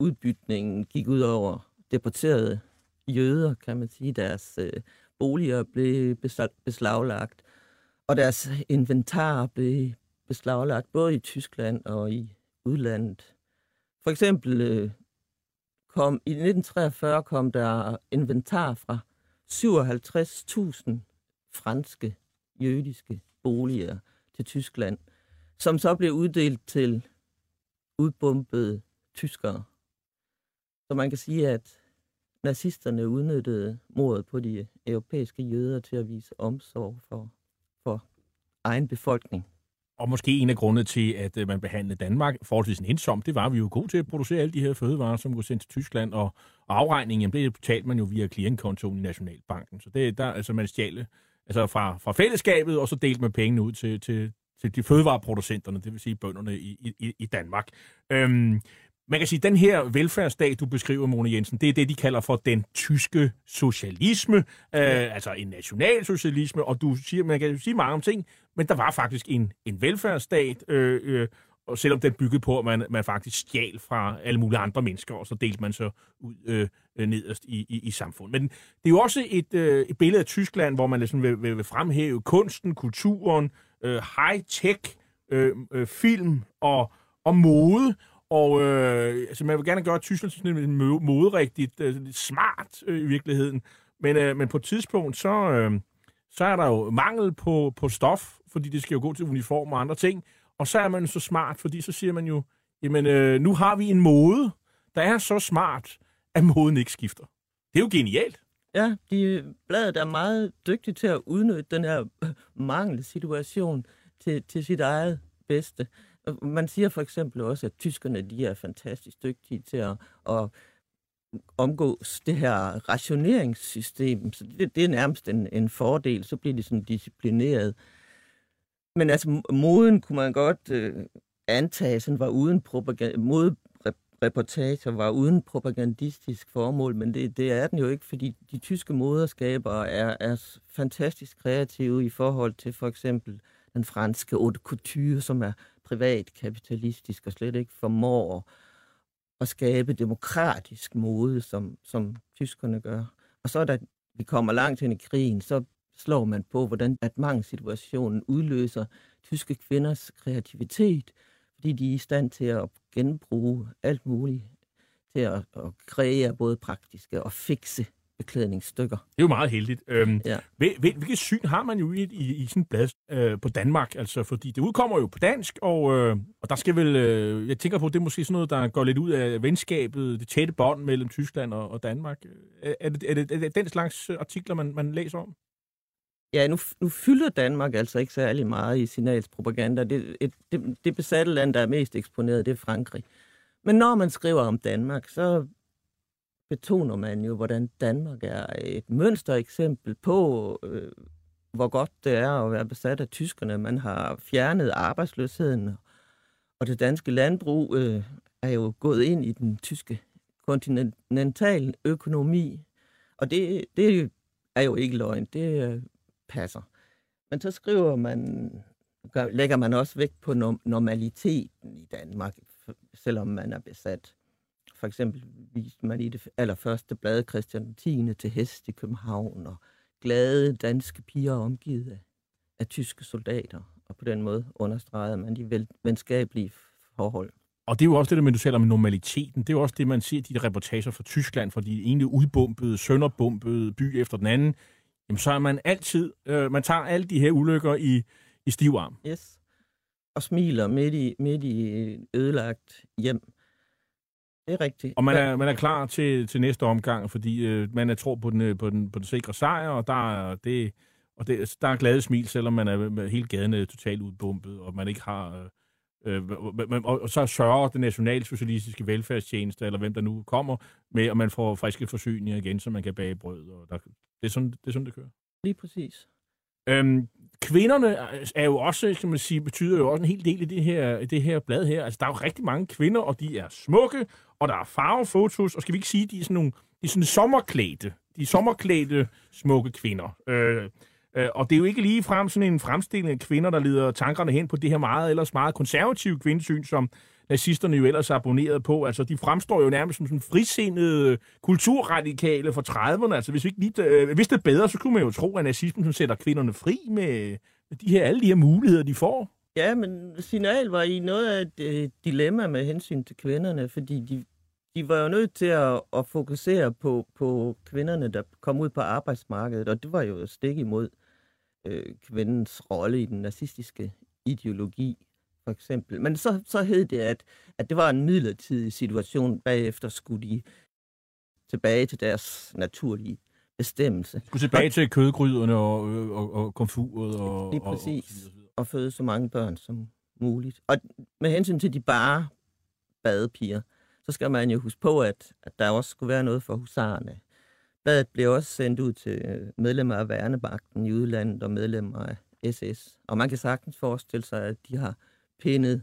[SPEAKER 3] udbytningen gik ud over deporterede jøder, kan man sige. Deres øh, boliger blev beslaglagt, og deres inventar blev beslaglagt både i Tyskland og i udlandet. For eksempel øh, kom i 1943 kom der inventar fra 57.000 franske jødiske boliger til Tyskland, som så blev uddelt til udbombede tyskere. Så man kan sige, at nazisterne udnyttede mordet på de europæiske jøder til at vise omsorg for, for egen befolkning.
[SPEAKER 1] Og måske en af grundene til, at øh, man behandlede Danmark forholdsvis indsom, det var, at vi jo gode til at producere alle de her fødevarer, som kunne sendes til Tyskland, og, og afregningen, jamen, det betalte man jo via clearingkontoen i Nationalbanken. Så det der, altså man stjal altså fra, fra fællesskabet, og så delte man pengene ud til, til, til de fødevareproducenterne, det vil sige bønderne i, i, i Danmark. Øhm, man kan sige, at den her velfærdsstat, du beskriver, Mona Jensen, det er det, de kalder for den tyske socialisme, øh, altså en nationalsocialisme, og du siger, man kan sige mange om ting, men der var faktisk en, en velfærdsstat, øh, øh, og selvom den byggede på, at man, man faktisk stjal fra alle mulige andre mennesker, og så delte man så ud øh, nederst i, i, i samfundet. Men det er jo også et, øh, et billede af Tyskland, hvor man ligesom vil, vil, vil fremhæve kunsten, kulturen, øh, high-tech, øh, øh, film og, og mode, og øh, altså, man vil gerne gøre Tyskland sådan lidt moderigtigt, øh, lidt smart øh, i virkeligheden. Men, øh, men på et tidspunkt, så, øh, så er der jo mangel på, på stof, fordi det skal jo gå til uniform og andre ting. Og så er man så smart, fordi så siger man jo, jamen øh, nu har vi en mode, der er så smart, at moden ikke skifter. Det er jo genialt.
[SPEAKER 3] Ja, de bladet er meget dygtige til at udnytte den her øh, mangelsituation til, til sit eget bedste. Man siger for eksempel også, at tyskerne de er fantastisk dygtige til at, at omgås det her rationeringssystem. Så det, det er nærmest en, en fordel. Så bliver de sådan disciplineret. Men altså, moden kunne man godt øh, antage, sådan var uden propaganda, mod reportager var uden propagandistisk formål, men det, det er den jo ikke, fordi de tyske moderskaber er, er fantastisk kreative i forhold til for eksempel den franske haute couture, som er privat kapitalistisk og slet ikke formår at skabe demokratisk mode, som, som tyskerne gør. Og så da vi kommer langt ind i krigen, så slår man på, hvordan at mangelsituationen udløser tyske kvinders kreativitet, fordi de er i stand til at genbruge alt muligt til at, at kreere både praktiske og fikse beklædningsstykker. Det
[SPEAKER 1] er jo meget heldigt. Øhm, ja. hvil, hvilket syn har man jo i, i, i sådan et blad øh, på Danmark? Altså, fordi det udkommer jo på dansk, og, øh, og der skal vel... Øh, jeg tænker på, det er måske sådan noget, der går lidt ud af venskabet, det tætte bånd mellem Tyskland og, og Danmark. Er, er, det, er, det, er det den slags artikler, man, man læser om?
[SPEAKER 3] Ja, nu, nu fylder Danmark altså ikke særlig meget i signalspropaganda. Det, et, det, det besatte land, der er mest eksponeret, det er Frankrig. Men når man skriver om Danmark, så betoner man jo, hvordan Danmark er et mønstereksempel på, øh, hvor godt det er at være besat af tyskerne. Man har fjernet arbejdsløsheden, og det danske landbrug øh, er jo gået ind i den tyske kontinental økonomi. Og det, det er jo ikke løgn, det øh, passer. Men så skriver man, lægger man også vægt på normaliteten i Danmark, selvom man er besat. For eksempel viste man i det allerførste blad Christian 10. til hest i København, og glade danske piger omgivet af, af tyske soldater. Og på den måde understregede man de vel, venskabelige forhold.
[SPEAKER 1] Og det er jo også det, der, man du taler om normaliteten. Det er jo også det, man ser i de reportager fra Tyskland, for de ene udbombede, sønderbombede by efter den anden. Jamen, så er man altid, øh, man tager alle de her ulykker i, i stiv arm.
[SPEAKER 3] Yes. Og smiler midt i, midt i ødelagt hjem det er rigtigt.
[SPEAKER 1] Og man er, man er klar til, til næste omgang, fordi øh, man er tror på den, øh, på, den, på den sikre sejr, og der er, det, og det, der er glade smil, selvom man er helt gaden totalt udbumpet, og man ikke har... Øh, øh, og, og så sørger den nationalsocialistiske velfærdstjeneste, eller hvem der nu kommer, med, at man får friske forsyninger igen, så man kan bage brød. Og der, det, er sådan, det er sådan, det kører.
[SPEAKER 3] Lige præcis.
[SPEAKER 1] Øhm, kvinderne er jo også, kan man sige, betyder jo også en hel del i det her, det her blad her. Altså, der er jo rigtig mange kvinder, og de er smukke, og der er farvefotos, og skal vi ikke sige, de er sådan nogle de er sådan sommerklædte, de er sommerklædte smukke kvinder. Øh, øh, og det er jo ikke lige frem sådan en fremstilling af kvinder, der leder tankerne hen på det her meget, ellers meget konservative kvindesyn, som nazisterne jo ellers abonneret på. Altså, de fremstår jo nærmest som sådan frisindede øh, kulturradikale fra 30'erne. Altså, hvis vi ikke lige øh, hvis det bedre, så kunne man jo tro, at nazismen sådan sætter kvinderne fri med, med de her, alle de her muligheder, de får.
[SPEAKER 3] Ja, men Signal var i noget af et øh, dilemma med hensyn til kvinderne, fordi de, de var jo nødt til at, at fokusere på, på kvinderne, der kom ud på arbejdsmarkedet, og det var jo stik imod øh, kvindens rolle i den nazistiske ideologi, for eksempel. Men så, så hed det, at, at det var en midlertidig situation. Bagefter skulle de tilbage til deres naturlige bestemmelse.
[SPEAKER 1] Skulle tilbage til kødgryderne og, og, og komfuret og...
[SPEAKER 3] Lige præcis. Og, og, og føde så mange børn som muligt. Og med hensyn til de bare badepiger, så skal man jo huske på, at, at der også skulle være noget for husarerne. Bladet blev også sendt ud til øh, medlemmer af værnebagten i udlandet og medlemmer af SS. Og man kan sagtens forestille sig, at de har pindet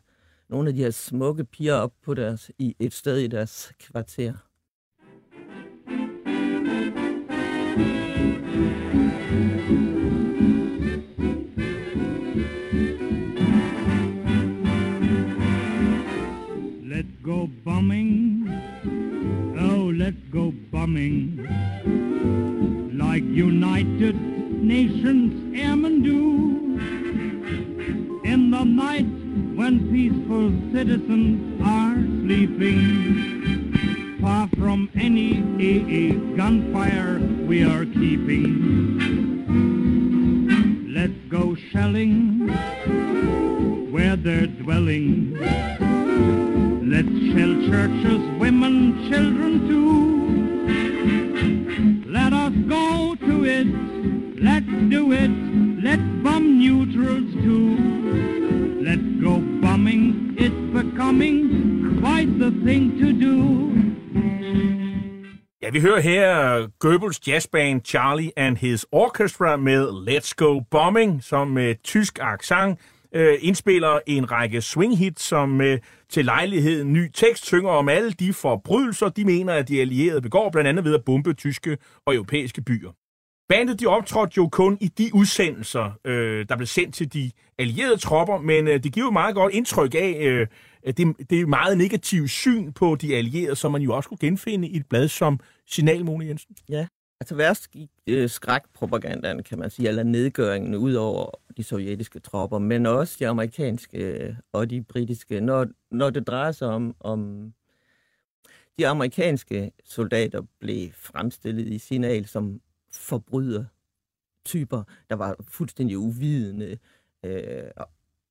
[SPEAKER 3] nogle af de her smukke piger op på deres, i et sted i deres kvarter.
[SPEAKER 8] Go bombing. Oh, let's go bombing. Like United Nations airmen do. In the night when peaceful citizens are sleeping. Far from any AA gunfire we are keeping. Let's go shelling where they're dwelling. Let's shell churches, women, children too. Let us go to it, let's do it, let's bomb neutrals too. Let's go bombing, it's becoming quite the thing to do.
[SPEAKER 1] Ja, vi hører her Goebbels jazzband Charlie and His Orchestra med Let's Go Bombing, som med tysk accent øh, indspiller en række swinghits, som øh, til lejligheden ny tekst synger om alle de forbrydelser, de mener, at de allierede begår, blandt andet ved at bombe tyske og europæiske byer. Bandet de optrådte jo kun i de udsendelser, øh, der blev sendt til de allierede tropper, men øh, det giver jo meget godt indtryk af øh, det, det meget negativt syn på de allierede, som man jo også kunne genfinde i et blad som Signal, Mone Jensen.
[SPEAKER 3] Ja, altså værst gik øh, skrækpropagandaen, kan man sige, eller nedgøringen ud over de sovjetiske tropper, men også de amerikanske øh, og de britiske. Når, når det drejer sig om, om de amerikanske soldater blev fremstillet i signal som forbryder typer, der var fuldstændig uvidende øh,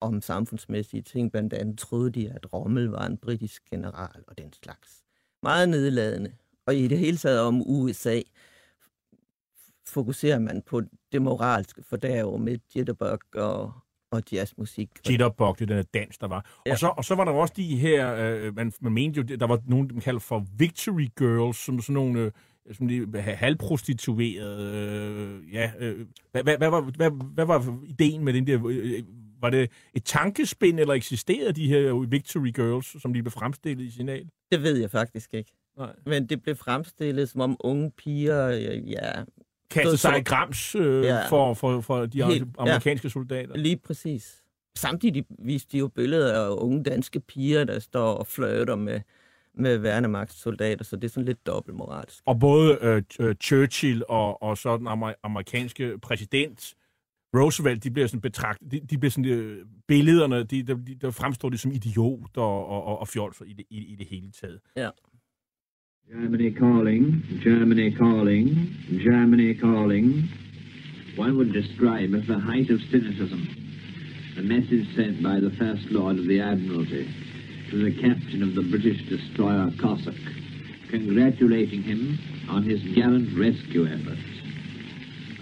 [SPEAKER 3] om samfundsmæssige ting. Blandt andet troede de, at Rommel var en britisk general og den slags. Meget nedladende. Og i det hele taget om USA fokuserer man på det moralske fordærv med jitterbug og, og jazzmusik.
[SPEAKER 1] Jitterbug, det er den dans, der var. Ja. Og, så, og så var der også de her, øh, man, man mente jo, der var nogen, man kaldte for victory girls, som sådan nogle... Øh, som de halvprostituerede. Øh, ja, øh, hvad, hvad, hvad, var, hvad, hvad var ideen med den der? Øh, var det et tankespind, eller eksisterede de her Victory Girls, som de blev fremstillet i signal?
[SPEAKER 3] Det ved jeg faktisk ikke.
[SPEAKER 1] Nej.
[SPEAKER 3] Men det blev fremstillet som om unge piger, ja...
[SPEAKER 1] Kastede sig i grams øh, ja. for, for, for de Helt, amerikanske ja. soldater.
[SPEAKER 3] Lige præcis. Samtidig viste de jo billeder af unge danske piger, der står og flirter med med værnemagtssoldater, så det er sådan lidt dobbeltmoralsk.
[SPEAKER 1] Og både øh, øh, Churchill og, og så den amer, amerikanske præsident Roosevelt, de bliver sådan betragtet, de, de bliver sådan, øh, billederne, de, de, de, der fremstår det som idiot og, og, og, og fjolser i det, i, i det hele taget.
[SPEAKER 3] Ja.
[SPEAKER 9] Germany calling, Germany calling, Germany calling. One would describe as the height of cynicism the message sent by the First Lord of the Admiralty to the captain of the British destroyer Cossack, congratulating him on his gallant rescue efforts.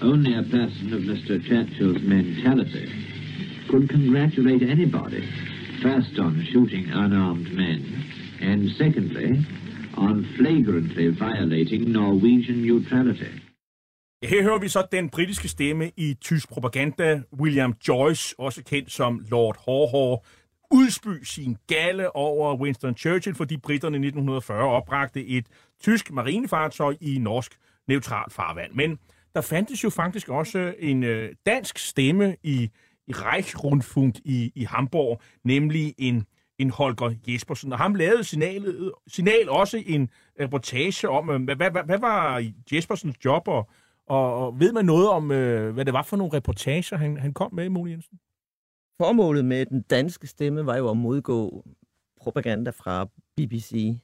[SPEAKER 9] Only a person of Mr. Churchill's mentality could congratulate anybody, first on shooting unarmed men, and secondly, on flagrantly violating Norwegian neutrality.
[SPEAKER 1] Her hører vi så den britiske stemme i tysk propaganda, William Joyce, også kendt som Lord Haw udspy sin gale over Winston Churchill, fordi britterne i 1940 opbragte et tysk marinefartøj i norsk neutralt farvand. Men der fandtes jo faktisk også en øh, dansk stemme i, i Reichsrundfunk i, i Hamburg, nemlig en, en Holger Jespersen. Og ham lavede signalet, signal også en reportage om, øh, hvad, hvad, hvad var Jespersens job, og, og, og ved man noget om, øh, hvad det var for nogle reportager, han, han kom med, Mole Jensen?
[SPEAKER 3] Formålet med den danske stemme var jo at modgå propaganda fra BBC.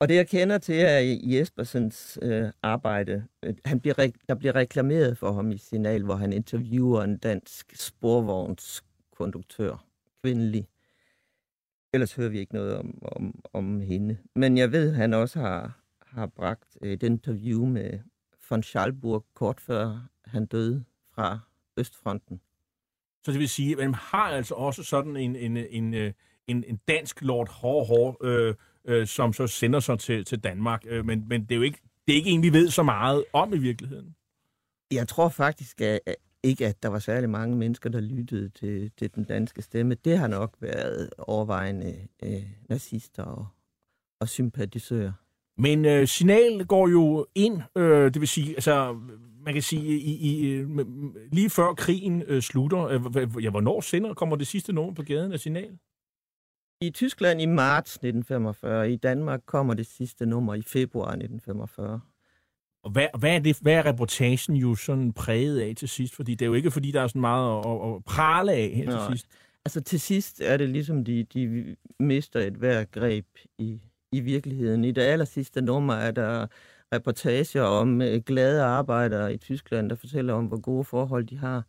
[SPEAKER 3] Og det jeg kender til er Jespersens øh, arbejde. Han bliver, re- der bliver reklameret for ham i Signal, hvor han interviewer en dansk sporvognskonduktør, kvindelig. Ellers hører vi ikke noget om, om, om hende. Men jeg ved, at han også har, har bragt et interview med von Schalburg kort før han døde fra Østfronten.
[SPEAKER 1] Så det vil sige, at man har altså også sådan en, en, en, øh, en, en dansk Lord Hård, øh, øh, som så sender sig til, til Danmark. Øh, men, men det er jo ikke, det er ikke en, vi ved så meget om i virkeligheden.
[SPEAKER 3] Jeg tror faktisk at ikke, at der var særlig mange mennesker, der lyttede til, til den danske stemme. Det har nok været overvejende øh, nazister og, og sympatisører.
[SPEAKER 1] Men øh, signal går jo ind, øh, det vil sige, altså, man kan sige, i, i, lige før krigen øh, slutter, øh, ja, hvornår sender kommer det sidste nummer på gaden af signal?
[SPEAKER 3] I Tyskland i marts 1945, i Danmark kommer det sidste nummer i februar 1945.
[SPEAKER 1] Og hvad, hvad, er det, hvad er reportagen jo sådan præget af til sidst? Fordi det er jo ikke, fordi der er sådan meget at, at, prale af her
[SPEAKER 3] Nej.
[SPEAKER 1] til sidst.
[SPEAKER 3] Altså til sidst er det ligesom, de, de mister et hver greb i, i virkeligheden. I det aller sidste nummer er der reportager om øh, glade arbejdere i Tyskland, der fortæller om, hvor gode forhold de har.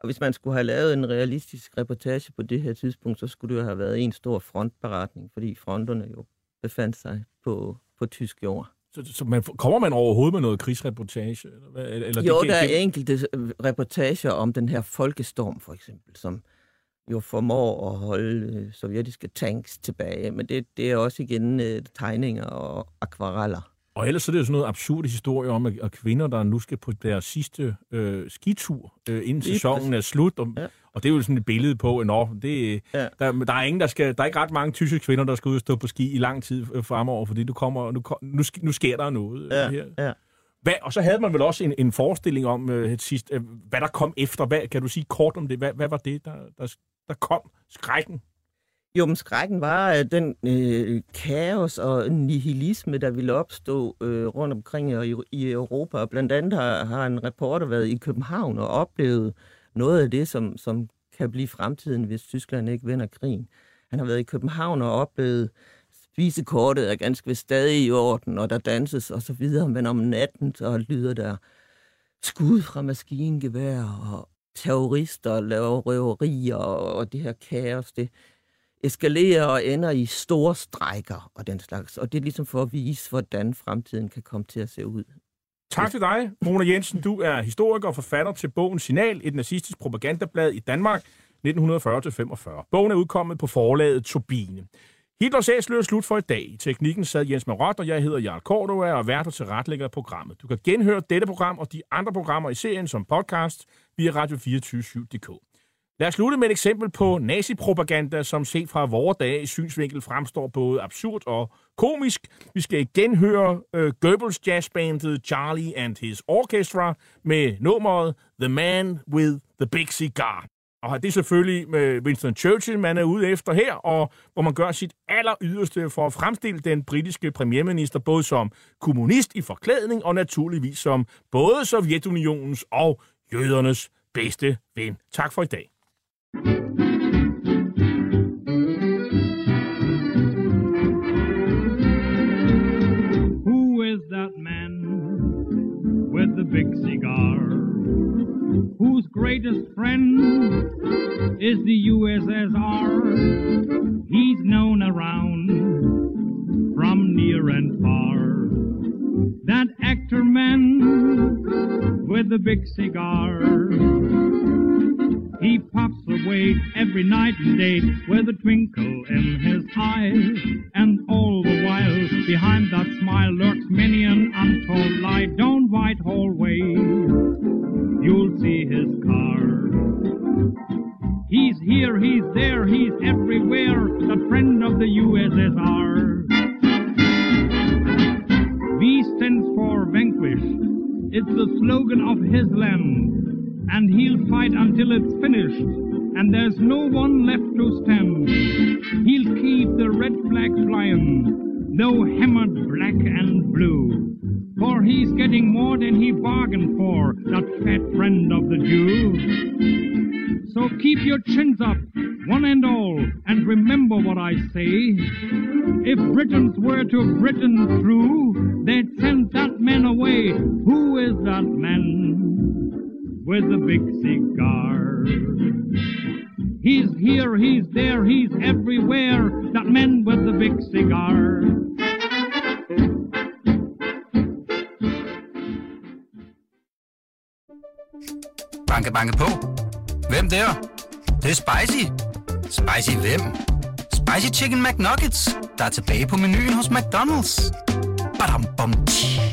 [SPEAKER 3] Og hvis man skulle have lavet en realistisk reportage på det her tidspunkt, så skulle det jo have været en stor frontberetning, fordi fronterne jo befandt sig på, på tysk jord.
[SPEAKER 1] Så, så man, kommer man overhovedet med noget krigsreportage? Eller, eller
[SPEAKER 3] jo,
[SPEAKER 1] det,
[SPEAKER 3] der er
[SPEAKER 1] det,
[SPEAKER 3] enkelte øh, reportager om den her folkestorm, for eksempel, som jo formår at holde øh, sovjetiske tanks tilbage. Men det, det er også igen øh, tegninger og akvareller.
[SPEAKER 1] Og ellers så er det jo sådan noget absurd historie om, at, at kvinder, der nu skal på deres sidste øh, skitur, øh, inden
[SPEAKER 3] Lige
[SPEAKER 1] sæsonen er slut, og, ja. Og det er jo sådan et billede på, at nå, det,
[SPEAKER 3] Ja.
[SPEAKER 1] der, der, er ingen, der, skal, der er ikke ret mange tyske kvinder, der skal ud og stå på ski i lang tid øh, fremover, fordi nu, kommer, nu, nu, nu sker der noget øh,
[SPEAKER 3] Ja,
[SPEAKER 1] her.
[SPEAKER 3] ja.
[SPEAKER 1] Hvad, og så havde man vel også en, en forestilling om øh, sidst, øh, hvad der kom efter. Hvad, kan du sige kort om det? Hvad, hvad var det, der, der, der kom? Skrækken?
[SPEAKER 3] Jo, men skrækken var at den øh, kaos og nihilisme, der ville opstå øh, rundt omkring i, i Europa. Og blandt andet har, har en reporter været i København og oplevet noget af det, som, som kan blive fremtiden, hvis Tyskland ikke vinder krigen. Han har været i København og oplevet, spisekortet er ganske vist stadig i orden, og der danses og så videre, men om natten så lyder der skud fra maskingevær, og terrorister laver røverier, og, og det her kaos, det, eskalerer og ender i store strækker og den slags. Og det er ligesom for at vise, hvordan fremtiden kan komme til at se ud.
[SPEAKER 1] Tak til dig, Mona Jensen. Du er historiker og forfatter til bogen Signal, et nazistisk propagandablad i Danmark 1940-45. Bogen er udkommet på forlaget Turbine. Hitlers æsel er slut for i dag. I teknikken sad Jens Marot, og jeg hedder Jarl Cordova og er vært og tilretlægger af programmet. Du kan genhøre dette program og de andre programmer i serien som podcast via radio247.dk. Lad os slutte med et eksempel på nazipropaganda, som set fra vores dage i synsvinkel fremstår både absurd og komisk. Vi skal igen høre uh, Goebbels jazzbandet Charlie and His Orchestra med nummeret The Man with the Big Cigar. Og det er selvfølgelig med Winston Churchill, man er ude efter her, og hvor man gør sit aller yderste for at fremstille den britiske premierminister både som kommunist i forklædning og naturligvis som både Sovjetunionens og jødernes bedste ven. Tak for i dag.
[SPEAKER 8] Who is that man with the big cigar? Whose greatest friend is the USSR? He's known around from near and far. That actor man with the big cigar. He puffs away every night and day with a twinkle in his eye. And all the while, behind that smile lurks many an untold lie. Down Whitehall Way, you'll see his car. He's here, he's there, he's everywhere, the friend of the USSR. V stands for vanquish. It's the slogan of his land and he'll fight until it's finished, and there's no one left to stand. He'll keep the red flag flying, though hammered black and blue, for he's getting more than he bargained for, that fat friend of the Jew. So keep your chins up, one and all, and remember what I say. If Britons were to Britain true, they'd send that man away. Who is that man with the big cigar? He's here, he's there, he's everywhere. That man with the big cigar.
[SPEAKER 10] Banke, banke på. Hvem der? Det, det er spicy. Spicy hvem? Spicy Chicken McNuggets, der er tilbage på menuen hos McDonald's. Badum, bom, tji.